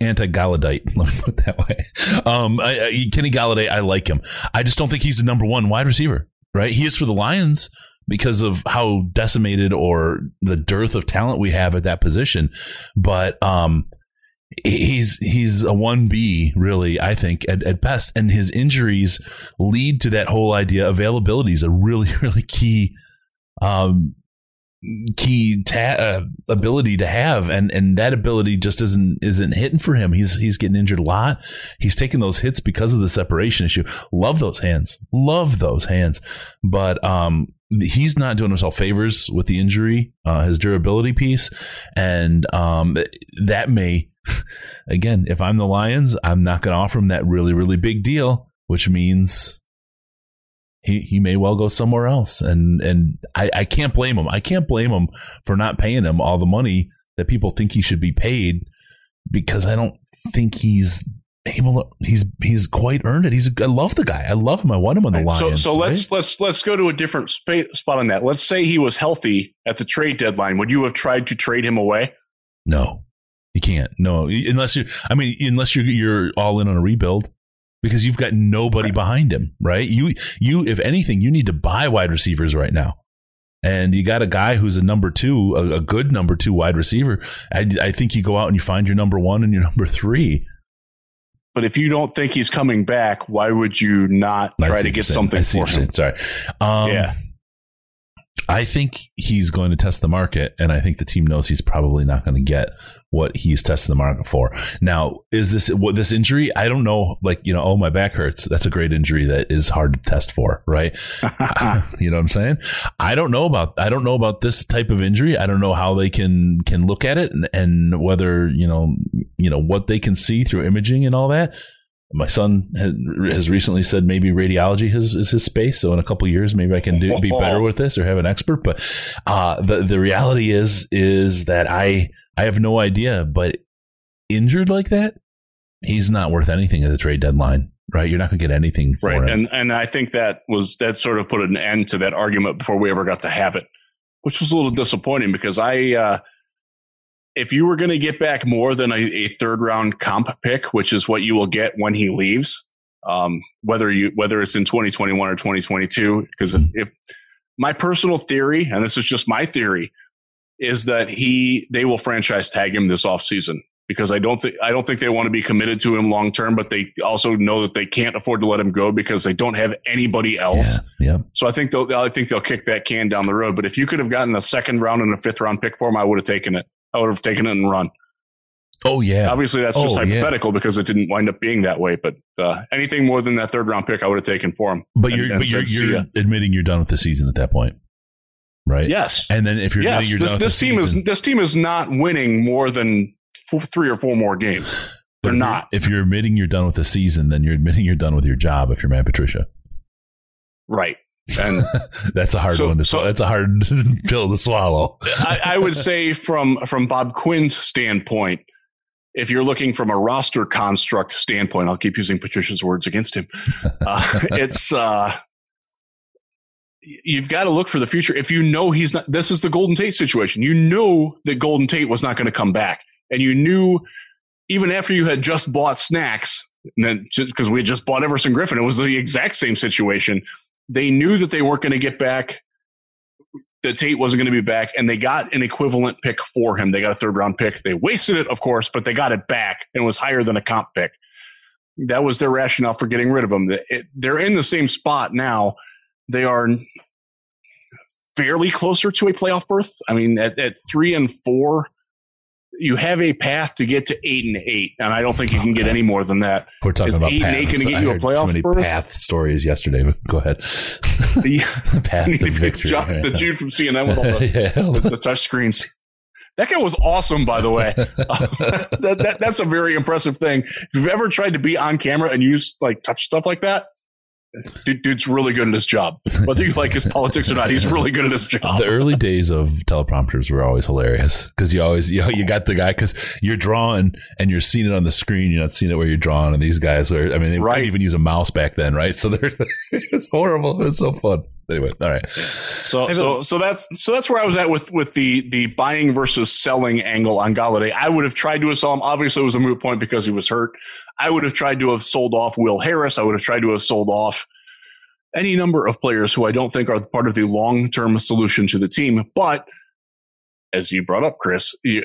anti Galladite. Let me put it that way. Um, I, I, Kenny Golladay, I like him. I just don't think he's the number one wide receiver. Right? He is for the Lions because of how decimated or the dearth of talent we have at that position. But um, he's he's a one B really, I think at, at best, and his injuries lead to that whole idea. Availability is a really really key um key ta- uh, ability to have. And and that ability just isn't isn't hitting for him. He's he's getting injured a lot. He's taking those hits because of the separation issue. Love those hands. Love those hands. But um he's not doing himself favors with the injury uh his durability piece. And um that may again if i'm the lions i'm not going to offer him that really really big deal which means he he may well go somewhere else. And and I, I can't blame him. I can't blame him for not paying him all the money that people think he should be paid because i don't think he's able to, he's he's quite earned it. He's i love the guy. I love him. I want him on the So lions so let's let's let's go to a different spa- spot on that. Let's say he was healthy at the trade deadline. Would you have tried to trade him away? no you can't no unless you i mean unless you're you're all in on a rebuild because you've got nobody behind him right you you if anything you need to buy wide receivers right now and you got a guy who's a number two, a, a good number two wide receiver. I, I think you go out and you find your number one and your number three. But if you don't think he's coming back, why would you not try to get something for him? Sorry. Um, Yeah. I think he's going to test the market, and I think the team knows he's probably not going to get what he's testing the market for. Now, is this what this injury? I don't know. Like you know, oh my back hurts. That's a great injury that is hard to test for, right? you know what I'm saying? I don't know about I don't know about this type of injury. I don't know how they can can look at it and, and whether you know you know what they can see through imaging and all that. My son has, recently said maybe radiology is, is his space. So in a couple of years, maybe I can do, be better with this or have an expert. But uh, the the reality is is that I I have no idea. But injured like that, he's not worth anything at the trade deadline, right? You're not going to get anything for Right. him. And and I think that was that sort of put an end to that argument before we ever got to have it, which was a little disappointing because I uh if you were going to get back more than a, a third round comp pick, which is what you will get when he leaves, um, whether you whether it's in 2021 or 2022, because if, if my personal theory, and this is just my theory, is that he they will franchise tag him this offseason because I don't think I don't think they want to be committed to him long term, but they also know that they can't afford to let him go because they don't have anybody else. Yeah. Yep. So I think they'll I think they'll kick that can down the road. But if you could have gotten a second round and a fifth round pick for him, I would have taken it. I would have taken it and run. Oh yeah. Obviously, that's just Oh, yeah. hypothetical because it didn't wind up being that way. But uh, anything more than that third round pick, I would have taken for him. But And- you're and but you're, you're admitting you're done with the season at that point, right? yes, And then if you're yes. you're This, this team season, is this team is not winning more than four, three or four more games. They're if you're- not. If you're admitting you're done with the season, then you're admitting you're done with your job. If you're Matt Patricia, Right. And that's a hard So- one to so- swallow. That's a hard pill to swallow. I, I would say from from Bob Quinn's standpoint, if you're looking from a roster construct standpoint, I'll keep using Patricia's words against him. Uh, it's uh, you've got to look for the future. If you know he's not, this is the Golden Tate situation. You know that Golden Tate was not going to come back, and you knew even after you had just bought snacks, because we had just bought Everson Griffen, it was the exact same situation. They knew that they weren't going to get back that Tate wasn't going to be back, and they got an equivalent pick for him. They got a third round pick. They wasted it, of course, but they got it back and it was higher than a comp pick. That was their rationale for getting rid of him. They're in the same spot now. They are fairly closer to a playoff berth. I mean, at, at three and four, you have a path to get to eight and eight, and I don't think you can get any more than that. We're talking Is about eight and eight paths. gonna get you a playoff Too many berth? path stories yesterday. But go ahead. The, path to victory. John, the dude from CNN with all the yeah. the touch screens. That guy was awesome, by the way. that, that, that's a very impressive thing. If you've ever tried to be on camera and use like touch stuff like that, dude, dude's really good at his job. Whether you like his politics or not, he's really good at his job. the early days of teleprompters were always hilarious because you always you know you got the guy because you're drawing and you're seeing it on the screen you're not seeing it where you're drawing and these guys were I mean they Right. couldn't even use a mouse back then right so they're it's horrible it's so fun anyway all right So, so, so that's so that's where I was at with with the the buying versus selling angle on Golladay. I would have tried to sell him. Obviously, it was a moot point because he was hurt. I would have tried to have sold off Will Harris. I would have tried to have sold off any number of players who I don't think are part of the long term solution to the team. But as you brought up, Chris, you,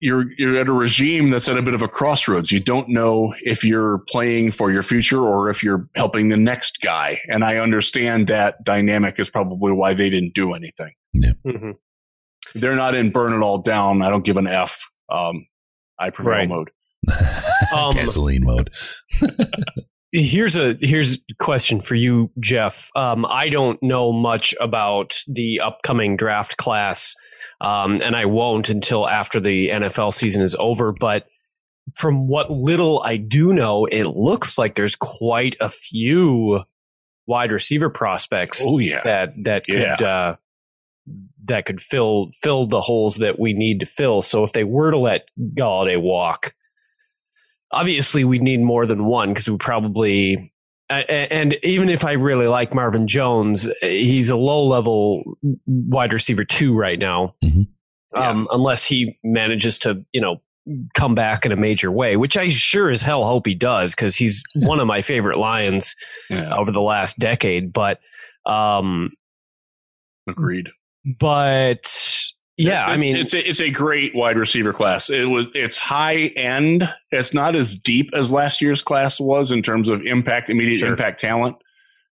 you're you're at a regime that's at a bit of a crossroads. You don't know if you're playing for your future or if you're helping the next guy. And I understand that dynamic is probably why they didn't do anything. Mhm. They're not in burn it all down. I don't give an F. Um, I prevail Right. mode. Um, gasoline mode here's a here's a question for you jeff um, i don't know much about the upcoming draft class um, and i won't until after the nfl season is over but from what little i do know it looks like there's quite a few wide receiver prospects Oh yeah. that that could Yeah. uh, that could fill fill the holes that we need to fill. So if they were to let Golladay walk, obviously we need more than one because we probably. a- a- And even if I really like Marvin Jones, he's a low level wide receiver two right now. Mhm. Um, unless he manages to, you know, come back in a major way, which I sure as hell hope he does because he's one of my favorite Lions yeah. over the last decade. But um, Agreed. but yeah, I mean, it's a, it's a great wide receiver class. It was it's high end. It's not as deep as last year's class was in terms of impact, immediate Sure. impact talent.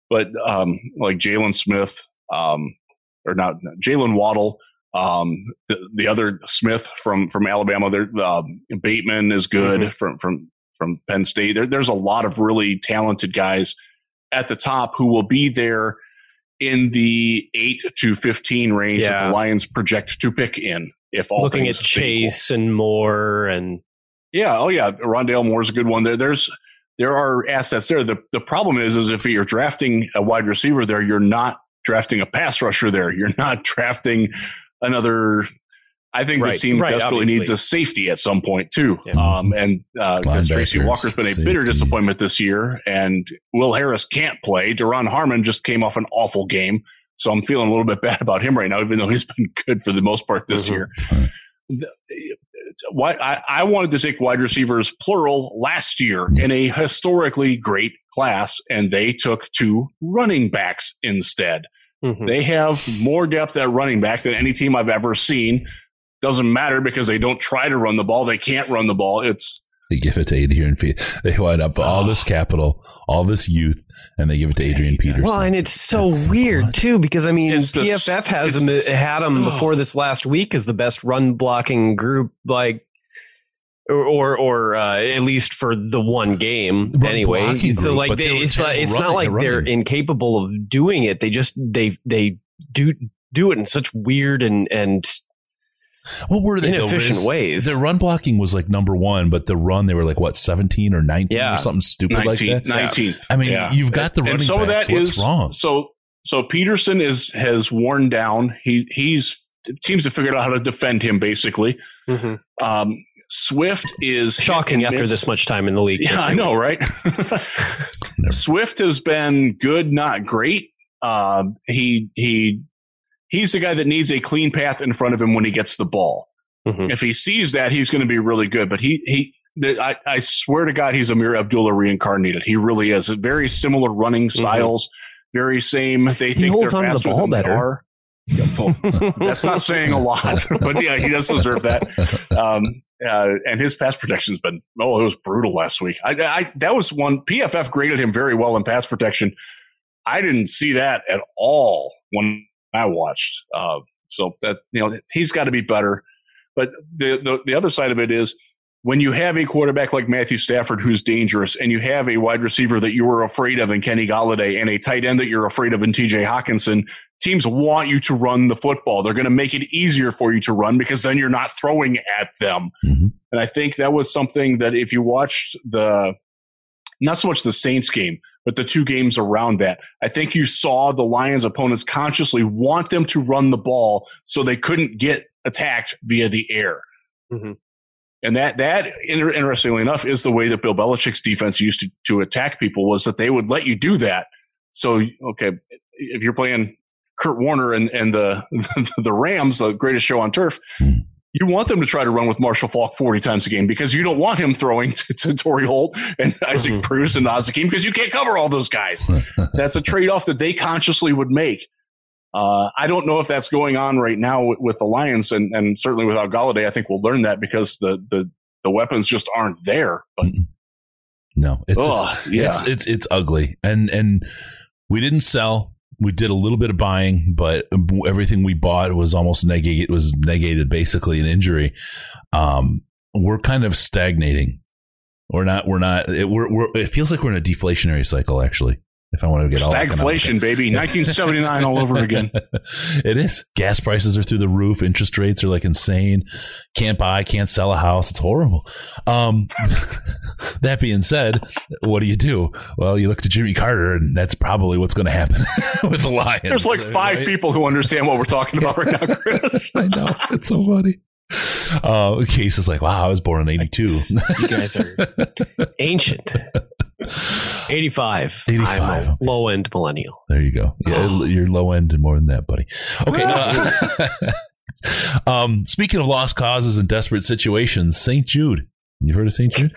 But um, like Jalen Smith, um, or not Jaylen Waddle, um, the, the other Smith from from Alabama. There, um, Bateman is good Mm-hmm. from from from Penn State. There, there's a lot of really talented guys at the top who will be there in the eight to fifteen range that the Lions project to pick in. If all looking at stay equal. Chase and Moore and Yeah, oh yeah, Rondale Moore's a good one. There, there's there are assets there. The the problem is, is if you're drafting a wide receiver there, you're not drafting a pass rusher there. You're not drafting another. I think Right, this team right, desperately obviously. needs a safety at some point too. Yeah. Um, and because Tracy Walker's been a bitter disappointment this year, and Will Harris can't play. Duron Harmon just came off an awful game, so I'm feeling a little bit bad about him right now, even though he's been good for the most part this Mhm. year. The- why I, I wanted to take wide receivers plural last year in a historically great class, and they took two running backs instead. Mhm. They have more depth at running back than any team I've ever seen. Doesn't matter because they don't try to run the ball. They can't run the ball. It's They give it to Adrian Peterson. They wind up all this capital, all this youth, and they give it to Adrian Peterson. Well, and it's so That's weird what? too because I mean It's the- PFF has it's- him had him before this last week as the best run blocking group, like or or, or uh, at least for the one game Run anyway. So group, like they, they it's like, terrible it's not like they're running. incapable of doing it. They just they they do do it in such weird and and what were they? though, inefficient Riz? ways. Their run blocking was like number one, but the run they were like what seventeen or nineteen Yeah. or something stupid like 19th. that. 19th. I mean, Yeah. you've got the and running some of backs. that What's is wrong? So so Peterson is has worn down. He he's teams have figured out how to defend him basically. Um, Swift is shocking after miss. this much time in the league. Yeah, I know, right? Swift has been good, not great. Um, he he he's the guy that needs a clean path in front of him when he gets the ball. Mhm. If he sees that, he's going to be really good. But he he. the- I, I swear to God, he's Ameer Abdullah reincarnated. He really is. Very similar running styles, very same. They He think they're the faster ball than they better. are. That's not saying a lot, but yeah, he does deserve that. Um, uh, and his pass protection's been oh, it was brutal last week. I, I that was one PFF graded him very well in pass protection. I didn't see that at all when I watched. Uh, so that you know he's got to be better. But the, the the other side of it is when you have a quarterback like Matthew Stafford who's dangerous, and you have a wide receiver that you were afraid of in Kenny Golladay, and a tight end that you're afraid of in T.J. Hockenson, teams want you to run the football. They're going to make it easier for you to run because then you're not throwing at them. Mhm. And I think that was something that if you watched the, not so much the Saints game, but the two games around that, I think you saw the Lions opponents consciously want them to run the ball so they couldn't get attacked via the air. Mhm. And that, that inter- interestingly enough, is the way that Bill Belichick's defense used to, to attack people was that they would let you do that. So, okay, if you're playing Kurt Warner and, and the, the Rams, the greatest show on turf. You want them to try to run with Marshall Faulk 40 times a game because you don't want him throwing to, to Torry Holt and Isaac Mhm. Bruce and Az Hakim because you can't cover all those guys. That's a trade off that they consciously would make. Uh, I don't know if that's going on right now with, with the Lions and, and certainly without Golladay. I think we'll learn that because the, the, the weapons just aren't there. But no, it's, Ugh, it's, yeah. it's it's it's ugly, and and we didn't sell. We did a little bit of buying, but everything we bought was almost negated. Was negated basically an injury. Um, we're kind of stagnating. We're not. We're not. It, we're, we're. It feels like we're in a deflationary cycle. Actually, if I want to get all stagflation, baby. 1979 all over again. it is. Gas prices are through the roof. Interest rates are like insane. Can't buy, can't sell a house. It's horrible. Um, that being said, what do you do? Well, you look to Jimmy Carter, and that's probably what's going to happen with the Lions. There's like five Right? people who understand what we're talking about right now, Chris. I know. It's so funny. Uh, Case is like, wow, I was born in 82. You guys are ancient. 85. 85, I'm a low end millennial. There you go. Yeah, you're low end and more than that, buddy. Okay. no, um, speaking of lost causes and desperate situations, St. Jude. You've heard of St. Jude?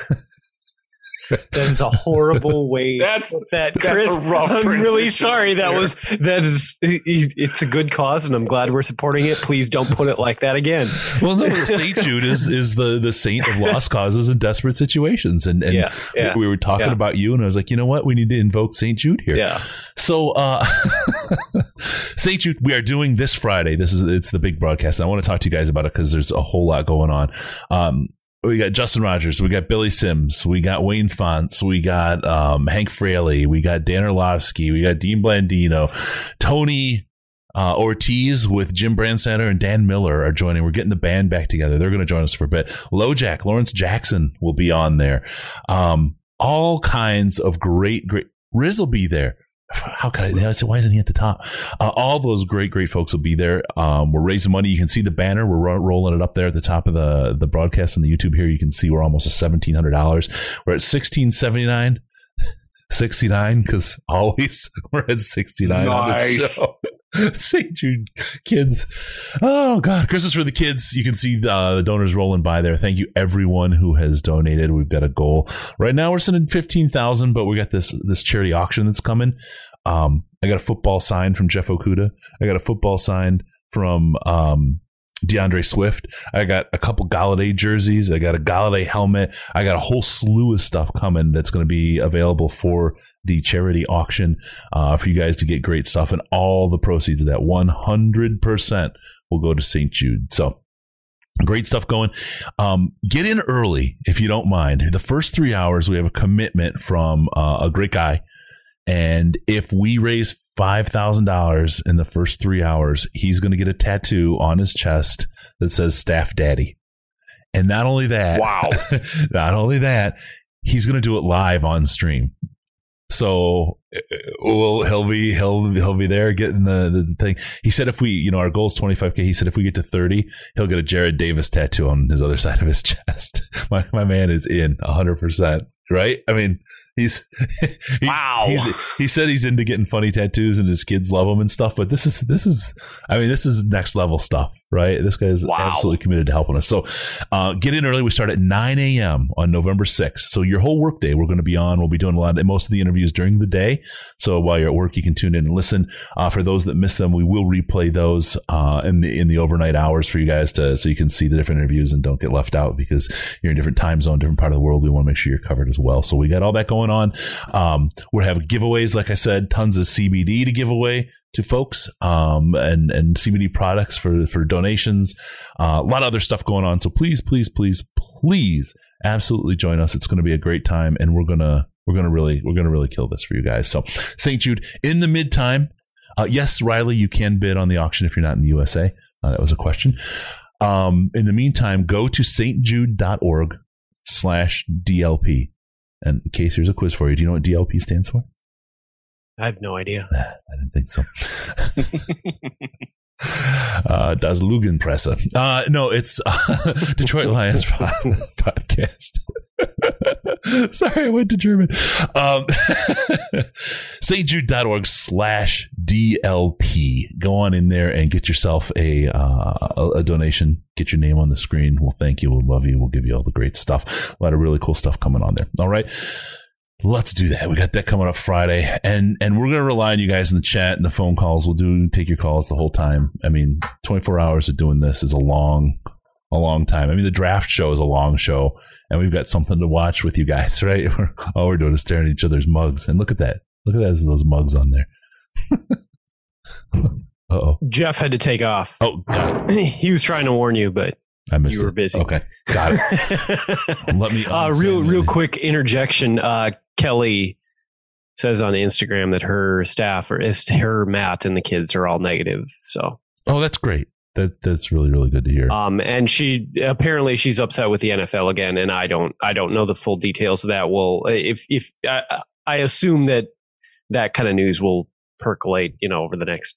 That is a horrible way. That's that that's Chris, a rough I'm really transition sorry. That was that is it's a good cause, and I'm glad we're supporting it. Please don't put it like that again. Well, no, St. Jude is, is the, the saint of lost causes and desperate situations. And, and Yeah, yeah, we were talking yeah. about you, and I was like, you know what? We need to invoke St. Jude here. Yeah, So, uh, St. Jude, we are doing this Friday. This is it's the big broadcast. And I want to talk to you guys about it because there's a whole lot going on. Um, we got Justin Rogers, we got Billy Sims, we got Wayne Fontes, we got um, Hank Fraley, we got Dan Orlovsky, we got Dean Blandino, Tony uh, Ortiz with Jim Brandstatter and Dan Miller are joining. We're getting the band back together. They're going to join us for a bit. LoJack, Lawrence Jackson will be on there. Um, all kinds of great, great. Riz will be there. How could I, I said, why isn't he at the top? Uh, all those great, great folks will be there. Um, we're raising money. You can see the banner. We're ro- rolling it up there at the top of the, the broadcast on the YouTube here. You can see we're almost at $1,700. We're at 1679 69 because always we're at 69 on the Nice. St. Jude kids. Oh God, Christmas for the kids. You can see the, uh, the donors rolling by there. Thank you everyone who has donated. We've got a goal right now. We're sending fifteen thousand, but we got this this charity auction that's coming. Um, I got a football sign from Jeff Okudah. I got a football sign from um, D'Andre Swift. I got a couple Golladay jerseys. I got a Golladay helmet. I got a whole slew of stuff coming that's going to be available for the charity auction uh, for you guys to get great stuff. And all the proceeds of that 100% will go to St. Jude. So great stuff going. Um, get in early if you don't mind. The first three hours, we have a commitment from uh, a great guy. And if we raise $5,000 in the first three hours, he's going to get a tattoo on his chest that says Staff Daddy. And not only that, Wow. not only that, he's going to do it live on stream. So uh, well, he'll be he'll he'll be there getting the, the thing. He said if we you know our goal is twenty five k. He said if we get to thirty, he'll get a Jarrad Davis tattoo on his other side of his chest. My my man is in hundred percent. Right? I mean, he's, he's Wow. He's, he said he's into getting funny tattoos and his kids love them and stuff. But this is this is I mean this is next level stuff, right? This guy's Wow. absolutely committed to helping us. So uh, get in early. We start at 9 a.m. on November 6th. So your whole workday, we're going to be on. We'll be doing a lot of most of the interviews during the day. So while you're at work, you can tune in and listen. Uh, for those that miss them, we will replay those uh, in the in the overnight hours for you guys to so you can see the different interviews and don't get left out because you're in different time zone, different part of the world. We want to make sure you're covered as well. So we got all that going on. Um, we're having giveaways, like I said, tons of CBD to give away to folks um, and and CBD products for for donations. Uh, a lot of other stuff going on. So please, please, please, please, absolutely join us. It's going to be a great time, and we're gonna we're gonna really we're gonna really kill this for you guys. So St. Jude in the mid time. Uh, yes, Riley, you can bid on the auction if you're not in the USA. Uh, that was a question. Um, in the meantime, go to stjude.org slash DLP. And in case here's a quiz for you, do you know what DLP stands for? I have no idea. I didn't think so. uh, Das Lugenpresse. Uh, no, it's uh, Detroit Lions podcast. Sorry, I went to German. Um, stjude.org slash DLP. Go on in there and get yourself a, uh, a, donation. Get your name on the screen. We'll thank you. We'll love you. We'll give you all the great stuff. A lot of really cool stuff coming on there. All right. Let's do that. We got that coming up Friday, and and we're gonna rely on you guys in the chat and the phone calls. We'll do take your calls the whole time. I mean, twenty four hours of doing this is a long, a long time. I mean, the draft show is a long show, and we've got something to watch with you guys, right? We're, all we're doing is staring at each other's mugs, and look at that. Look at that, those mugs on there. uh oh. Jeff had to take off. Oh, it. he was trying to warn you, but I missed You were it. busy. Okay, got it. Let me uh, real, real quick interjection. Uh, Kelly says on Instagram that her staff or is her Matt and the kids are all negative. So, Oh, that's great. That that's really really good to hear. um, and she apparently she's upset with the NFL again, and I don't, I don't know the full details of that. Well, if if I, I assume that that kind of news will percolate, you know, over the next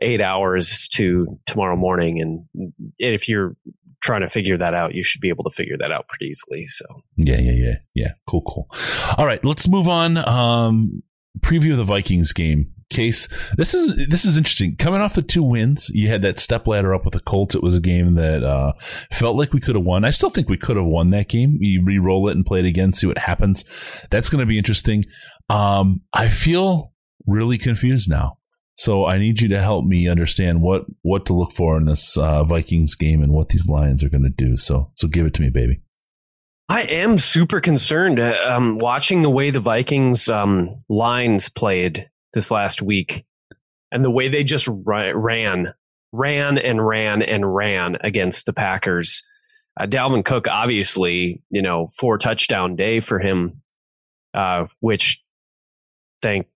eight hours to tomorrow morning, and if you're trying to figure that out, you should be able to figure that out pretty easily. So. Yeah, yeah, yeah, yeah. Cool, cool. All right, let's move on. Um, preview of the Vikings game. Case, this is this is interesting. Coming off the two wins, you had that step ladder up with the Colts. It was a game that uh, felt like we could have won. I still think we could have won that game. You re-roll it and play it again, see what happens. That's going to be interesting. Um, I feel really confused now. So I need you to help me understand what what to look for in this uh, Vikings game and what these Lions are going to do. So so give it to me, baby. I am super concerned uh, um, watching the way the Vikings um, lines played this last week and the way they just ran, ran and ran and ran against the Packers. Uh, Dalvin Cook, obviously, you know, four touchdown day for him, uh, which thank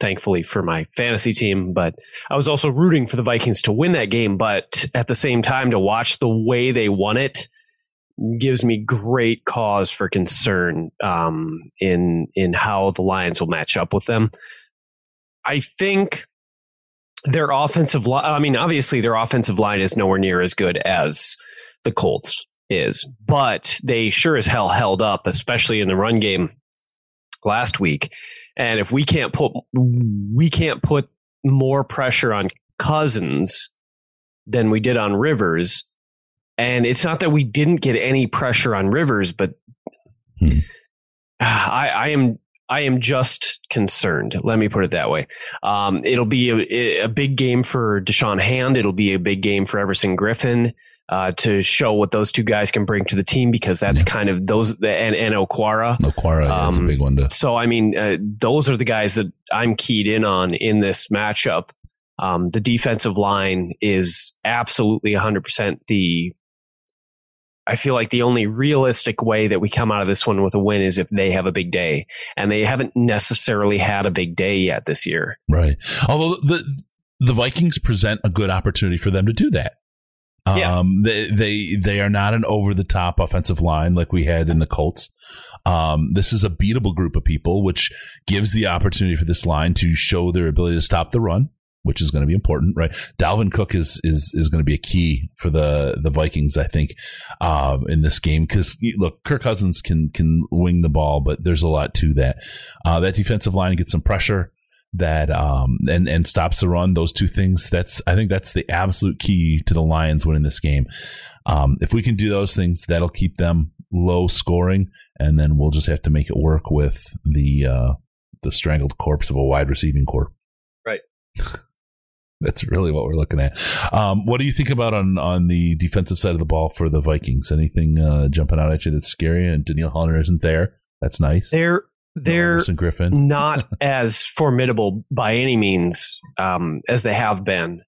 thankfully for my fantasy team, but I was also rooting for the Vikings to win that game. But at the same time, to watch the way they won it gives me great cause for concern um, in in how the Lions will match up with them. I think their offensive line. I mean, obviously, their offensive line is nowhere near as good as the Colts is, but they sure as hell held up, especially in the run game last week. And if we can't put we can't put more pressure on Cousins than we did on Rivers, and it's not that we didn't get any pressure on Rivers, but Hmm. I, I am I am just concerned. Let me put it that way. Um, it'll be a, a, big game for Da'Shawn Hand. It'll be a big game for Everson Griffen uh, to show what those two guys can bring to the team because that's yeah. kind of those and, and Okwara. Okwara um, is a big one. To- so I mean, uh, those are the guys that I'm keyed in on in this matchup. Um, the defensive line is absolutely 100% the I feel like the only realistic way that we come out of this one with a win is if they have a big day, and they haven't necessarily had a big day yet this year. Right. Although the the Vikings present a good opportunity for them to do that. Yeah. Um, they, they, they are not an over the top offensive line like we had in the Colts. Um, this is a beatable group of people, which gives the opportunity for this line to show their ability to stop the run which is going to be important, right? Dalvin Cook is is is going to be a key for the the Vikings, I think, um, in this game because look, Kirk Cousins can can wing the ball, but there's a lot to that. Uh, that defensive line gets some pressure that um and and stops the run. Those two things. That's I think that's the absolute key to the Lions winning this game. Um, if we can do those things, that'll keep them low scoring, and then we'll just have to make it work with the uh, the strangled corpse of a wide receiving corps. Right. That's really what we're looking at. Um, what do you think about on on the defensive side of the ball for the Vikings? Anything uh, jumping out at you that's scary? And Danielle Hunter isn't there. That's nice. They're they're no Griffen. not as formidable by any means um, as they have been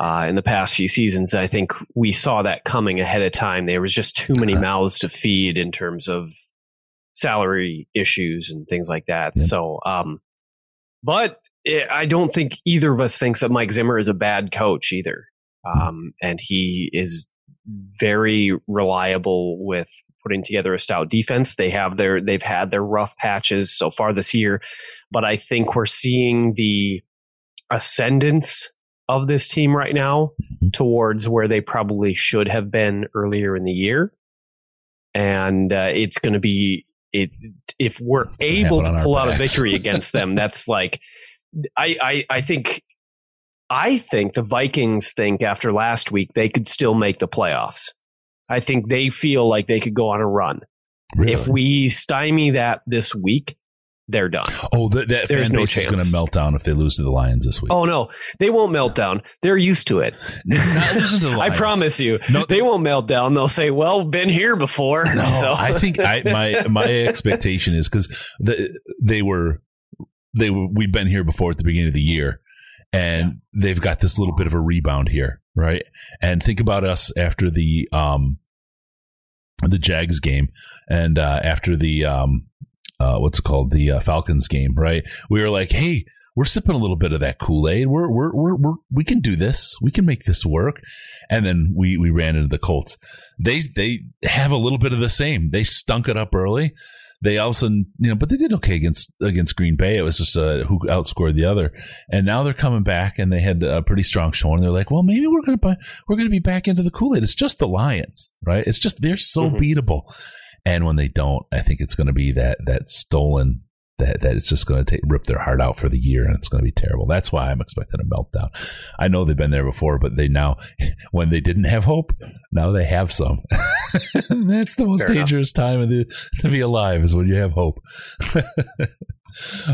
uh, in the past few seasons. I think we saw that coming ahead of time. There was just too many mouths to feed in terms of salary issues and things like that. Yeah. So, um, but I don't think either of us thinks that Mike Zimmer is a bad coach either. Um, and he is very reliable with putting together a stout defense. They have their they've had their rough patches so far this year, but I think we're seeing the ascendance of this team right now mm-hmm. towards where they probably should have been earlier in the year. And uh, it's going to be it if we're able to pull out a victory against them. That's like I, I, I think I think the Vikings think after last week they could still make the playoffs. I think they feel like they could go on a run. Really? If we stymie that this week, they're done. Oh, the, that There's fan base no is going to melt down if they lose to the Lions this week. Oh no, they won't melt down. They're used to it. to I promise you, no, they won't melt down. They'll say, "Well, been here before." No, so. I think I, my my expectation is because the, they were they we've been here before at the beginning of the year, and yeah. they've got this little bit of a rebound here, right? And think about us after the um the Jags game, and uh, after the um uh, what's it called the uh, Falcons game, right? We were like, hey. We're sipping a little bit of that Kool Aid. We're, we're we're we're we can do this. We can make this work. And then we we ran into the Colts. They they have a little bit of the same. They stunk it up early they also, you know, but they did okay against against Green Bay. It was just uh, who outscored the other, and now they're coming back and they had a pretty strong showing. They're like, well, maybe we're gonna buy, we're gonna be back into the Kool Aid. It's just the Lions, right? It's just they're so mm-hmm. beatable, and when they don't, I think it's going to be that that stolen that that it's just going to take rip their heart out for the year and it's going to be terrible. That's why I'm expecting a meltdown. I know they've been there before, but they now when they didn't have hope, now they have some. That's the most Fair dangerous enough. time of the to be alive is when you have hope.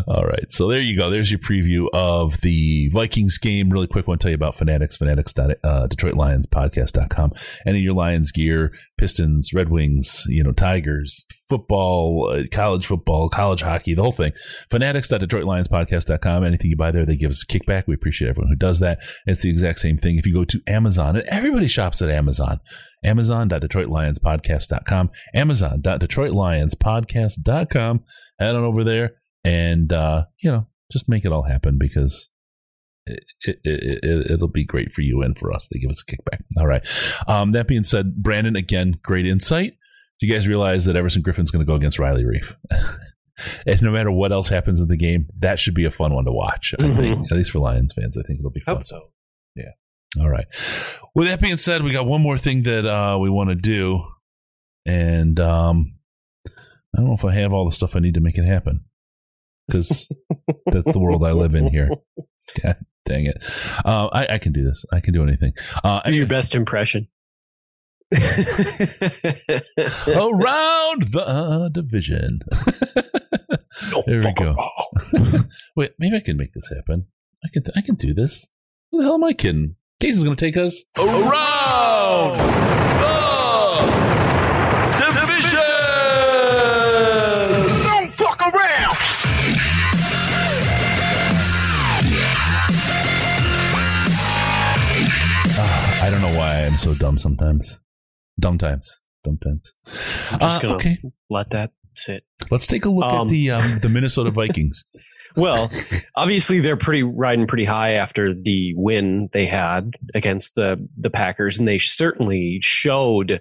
All right. So there you go. There's your preview of the Vikings game. Really quick one to tell you about Fanatics, Fanatics. Uh, Detroit Lions podcast.com. Any of your Lions gear, Pistons, Red Wings, you know, Tigers, football, uh, college football, college hockey, the whole thing. Fanatics.DetroitLionsPodcast.com. Anything you buy there, they give us a kickback. We appreciate everyone who does that. It's the exact same thing if you go to Amazon. And everybody shops at Amazon. Amazon.DetroitLionsPodcast.com. Amazon.DetroitLionsPodcast.com. Head on over there and uh, you know just make it all happen because it, it, it, it'll be great for you and for us. They give us a kickback. All right. Um, that being said, Brandon, again, great insight. Do you guys realize that Everson Griffen's going to go against Riley Reiff? and no matter what else happens in the game, that should be a fun one to watch. Mm-hmm. think, at least for Lions fans, I think it'll be fun. Hope so. Yeah. All right. With that being said, we got one more thing that uh, we want to do, and um, I don't know if I have all the stuff I need to make it happen because that's the world I live in here. God dang it. Uh, I, I, can do this. I can do anything. Uh, do your best impression. Around the division. there we go. Wait, maybe I can make this happen. I can. I can do this. Who the hell am I kidding? Case is going to take us around the I'm so dumb sometimes. Dumb times. Dumb times. I'm just Uh, gonna okay, let that sit. let's take a look at Um, the um, the Minnesota Vikings. Well, obviously they're pretty riding pretty high after the win they had against the the Packers, and they certainly showed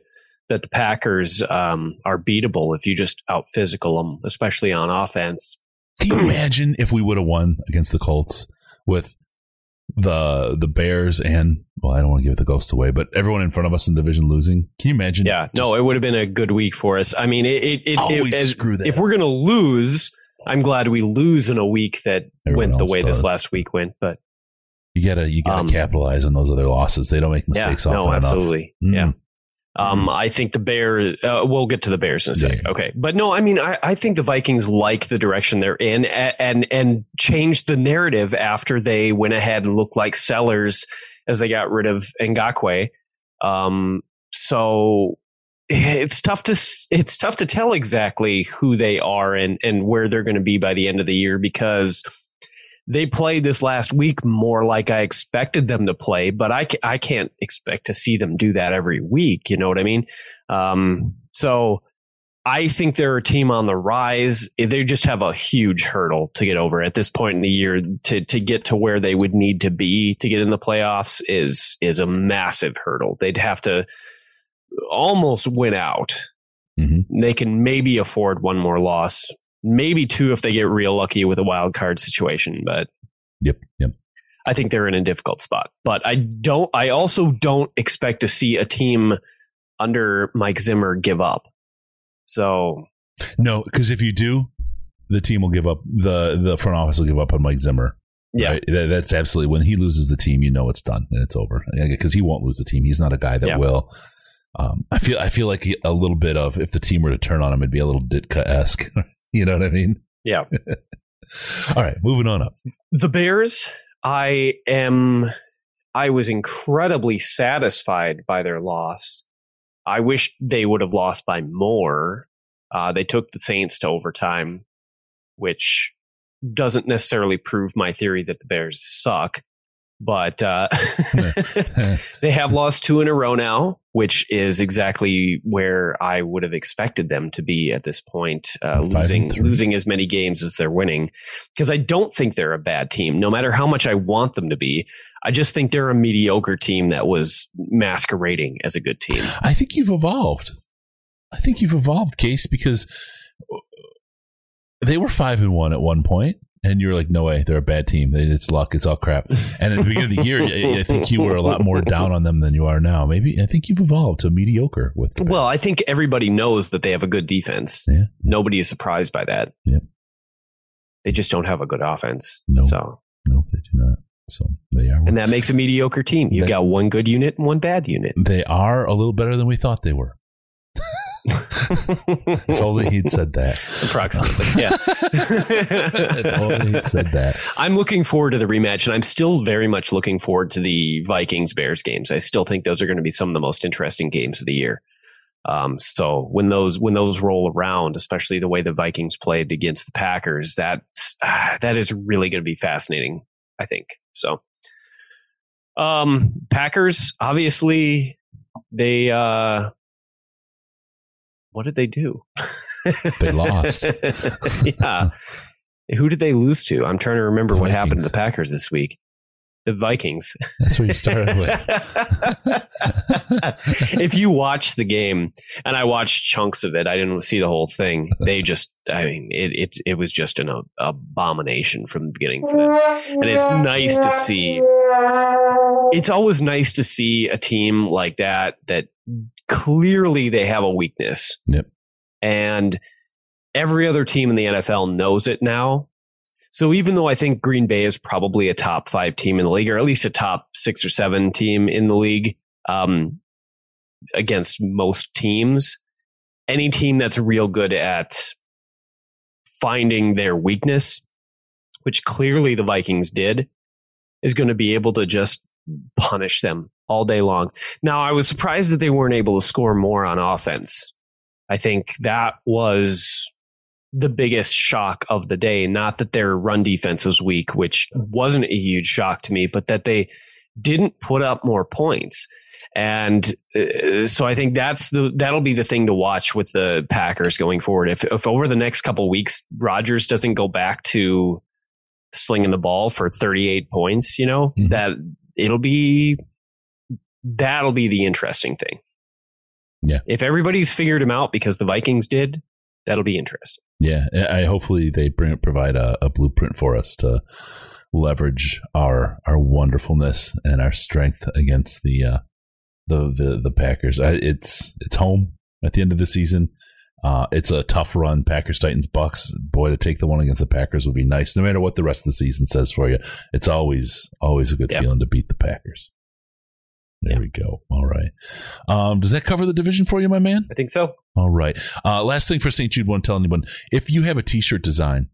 that the Packers um, are beatable if you just out physical them, especially on offense. Can you imagine if we would have won against the Colts with the the Bears and well, I don't want to give the ghost away, but everyone in front of us in division losing. Can you imagine? Yeah, no, it would have been a good week for us. I mean, it it, it, as- screw that. if we're gonna lose. I'm glad we lose in a week that Everyone went the way does. this last week went. But you gotta you gotta Um, capitalize on those other losses. They don't make yeah, mistakes no, often enough. absolutely, Mm. yeah. Um, I think the Bears. Uh, we'll get to the Bears in a second. Yeah. Okay, but no, I mean, I, I think the Vikings like the direction they're in, and, and and changed the narrative after they went ahead and looked like sellers as they got rid of Ngakoue. Um, so it's tough to it's tough to tell exactly who they are and and where they're going to be by the end of the year because they played this last week more like I expected them to play, but I, I can't expect to see them do that every week. You know what I mean? Um, so I think they're a team on the rise. They just have a huge hurdle to get over at this point in the year to, to get to where they would need to be to get in the playoffs is, is a massive hurdle. They'd have to almost win out. Mhm. They can maybe afford one more loss, maybe two if they get real lucky with a wild card situation, but Yep, yep. I think they're in a difficult spot. But I don't. I also don't expect to see a team under Mike Zimmer give up. So No, because if you do, the team will give up. the The front office will give up on Mike Zimmer. yeah, Right? That, that's absolutely when he loses the team, you know it's done and it's over because he won't lose the team. He's not a guy that Yeah. will. Um, I feel I feel like a little bit of if the team were to turn on him, it'd be a little Ditka esque. you know what I mean? yeah. All right, moving on up. The Bears. I am. I was incredibly satisfied by their loss. I wish they would have lost by more. Uh, they took the Saints to overtime, which doesn't necessarily prove my theory that the Bears suck. But uh, they have lost two in a row now, which is exactly where I would have expected them to be at this point, uh, losing losing as many games as they're winning. Because I don't think they're a bad team, no matter how much I want them to be. I just think they're a mediocre team that was masquerading as a good team. I think you've evolved. I think you've evolved, Case, because they were five and one at one point, and you were like, "No way, they're a bad team. It's luck. It's all crap." And at the beginning of the year, I, think you were a lot more down on them than you are now. Maybe I think you've evolved to mediocre with. Well, I think everybody knows that they have a good defense. Yeah, yeah. Nobody is surprised by that. Yeah. They just don't have a good offense. No. So, no, they do not. So they are. and that makes a mediocre team. You've That- got one good unit and one bad unit. they are a little better than we thought they were. If only he'd said that. Approximately, yeah. if only he'd said that. I'm looking forward to the rematch, and I'm still very much looking forward to the Vikings Bears games. I still think those are going to be some of the most interesting games of the year. Um, so when those when those roll around, especially the way the Vikings played against the Packers, that's ah, that is really going to be fascinating. I think so. Um, Packers obviously they uh, what did they do? They lost. yeah. Who did they lose to? I'm trying to remember The what happened to the Packers this week. The Vikings. That's where you started with. if you watch the game, and I watched chunks of it, I didn't see the whole thing. They just, I mean, it it, it was just an abomination from the beginning for them. And it's nice to see. It's always nice to see a team like that that clearly they have a weakness. Yep. And every other team in the NFL knows it now. So even though I think Green Bay is probably a top five team in the league, or at least a top six or seven team in the league, um, against most teams. Any team that's real good at finding their weakness, which clearly the Vikings did, is going to be able to just punish them all day long. Now, I was surprised that they weren't able to score more on offense. I think that was the biggest shock of the day. Not that their run defense was weak, which wasn't a huge shock to me, but that they didn't put up more points. And uh, so I think that's the that'll be the thing to watch with the Packers going forward. If if over the next couple weeks Rodgers doesn't go back to slinging the ball for 38 points, you know, mm-hmm. that it'll be that'll be the interesting thing. Yeah. If everybody's figured him out because the Vikings did, that'll be interesting. Yeah, I hopefully they bring provide a, a blueprint for us to leverage our our wonderfulness and our strength against the uh, the the, the Packers. I, it's it's home at the end of the season. Uh, it's a tough run. Packers, Titans, Bucs. Boy, to take the one against the Packers would be nice. No matter what the rest of the season says for you, it's always always a good yep. feeling to beat the Packers. There we go. All right. Um, does that cover the division for you, my man? I think so. All right. Uh, last thing for St. Jude, want to tell anyone if you have a T-shirt design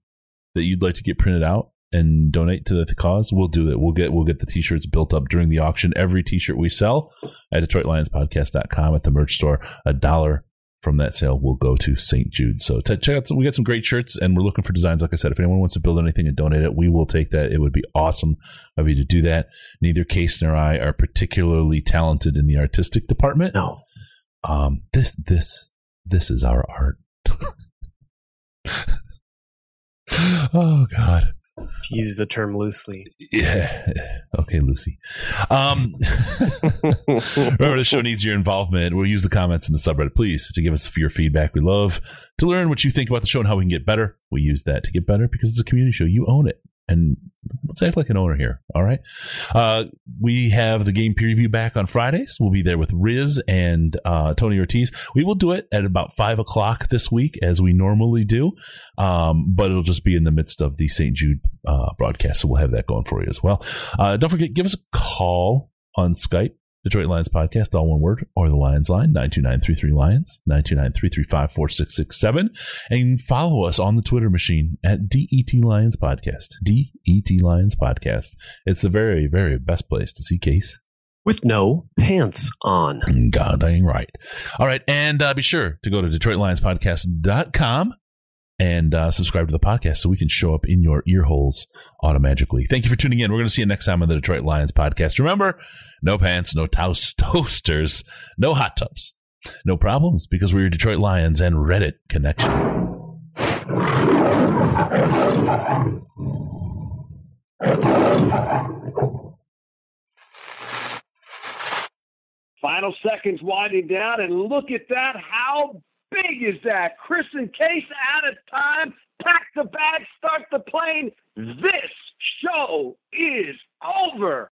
that you'd like to get printed out and donate to the cause, we'll do it. We'll get we'll get the T-shirts built up during the auction. Every T-shirt we sell at DetroitLionsPodcast.com at the merch store, a dollar from that sale will go to St. Jude. So t- check out some, we got some great shirts and we're looking for designs. Like I said, if anyone wants to build anything and donate it, we will take that. It would be awesome of you to do that. Neither Case nor I are particularly talented in the artistic department. No. Um, this, this, this is our art. oh God use the term loosely. Yeah. Okay, Lucy. Um, remember, the show needs your involvement. We'll use the comments in the subreddit, please, to give us your feedback. We love to learn what you think about the show and how we can get better. We use that to get better because it's a community show. You own it and let's act like an owner here. All right. Uh, we have the game preview back on Fridays. We'll be there with Riz and uh, Tony Ortiz. We will do it at about five o'clock this week, as we normally do, um, but it'll just be in the midst of the St. Jude uh, broadcast. So we'll have that going for you as well. Uh, don't forget, give us a call on Skype Detroit Lions Podcast, all one word, or the Lions line, 929 Lions, 929 And follow us on the Twitter machine at DET Lions Podcast. DET Lions Podcast. It's the very, very best place to see Case. With no pants on. God dang right. All right. And uh, be sure to go to DetroitLionsPodcast.com and uh, subscribe to the podcast so we can show up in your ear holes automatically. Thank you for tuning in. We're going to see you next time on the Detroit Lions podcast. Remember, no pants, no toast, toasters, no hot tubs, no problems because we're Detroit Lions and Reddit connection. Final seconds winding down, and look at that. How big is that? Chris and Case out of time. Pack the bag, start the plane. This show is over.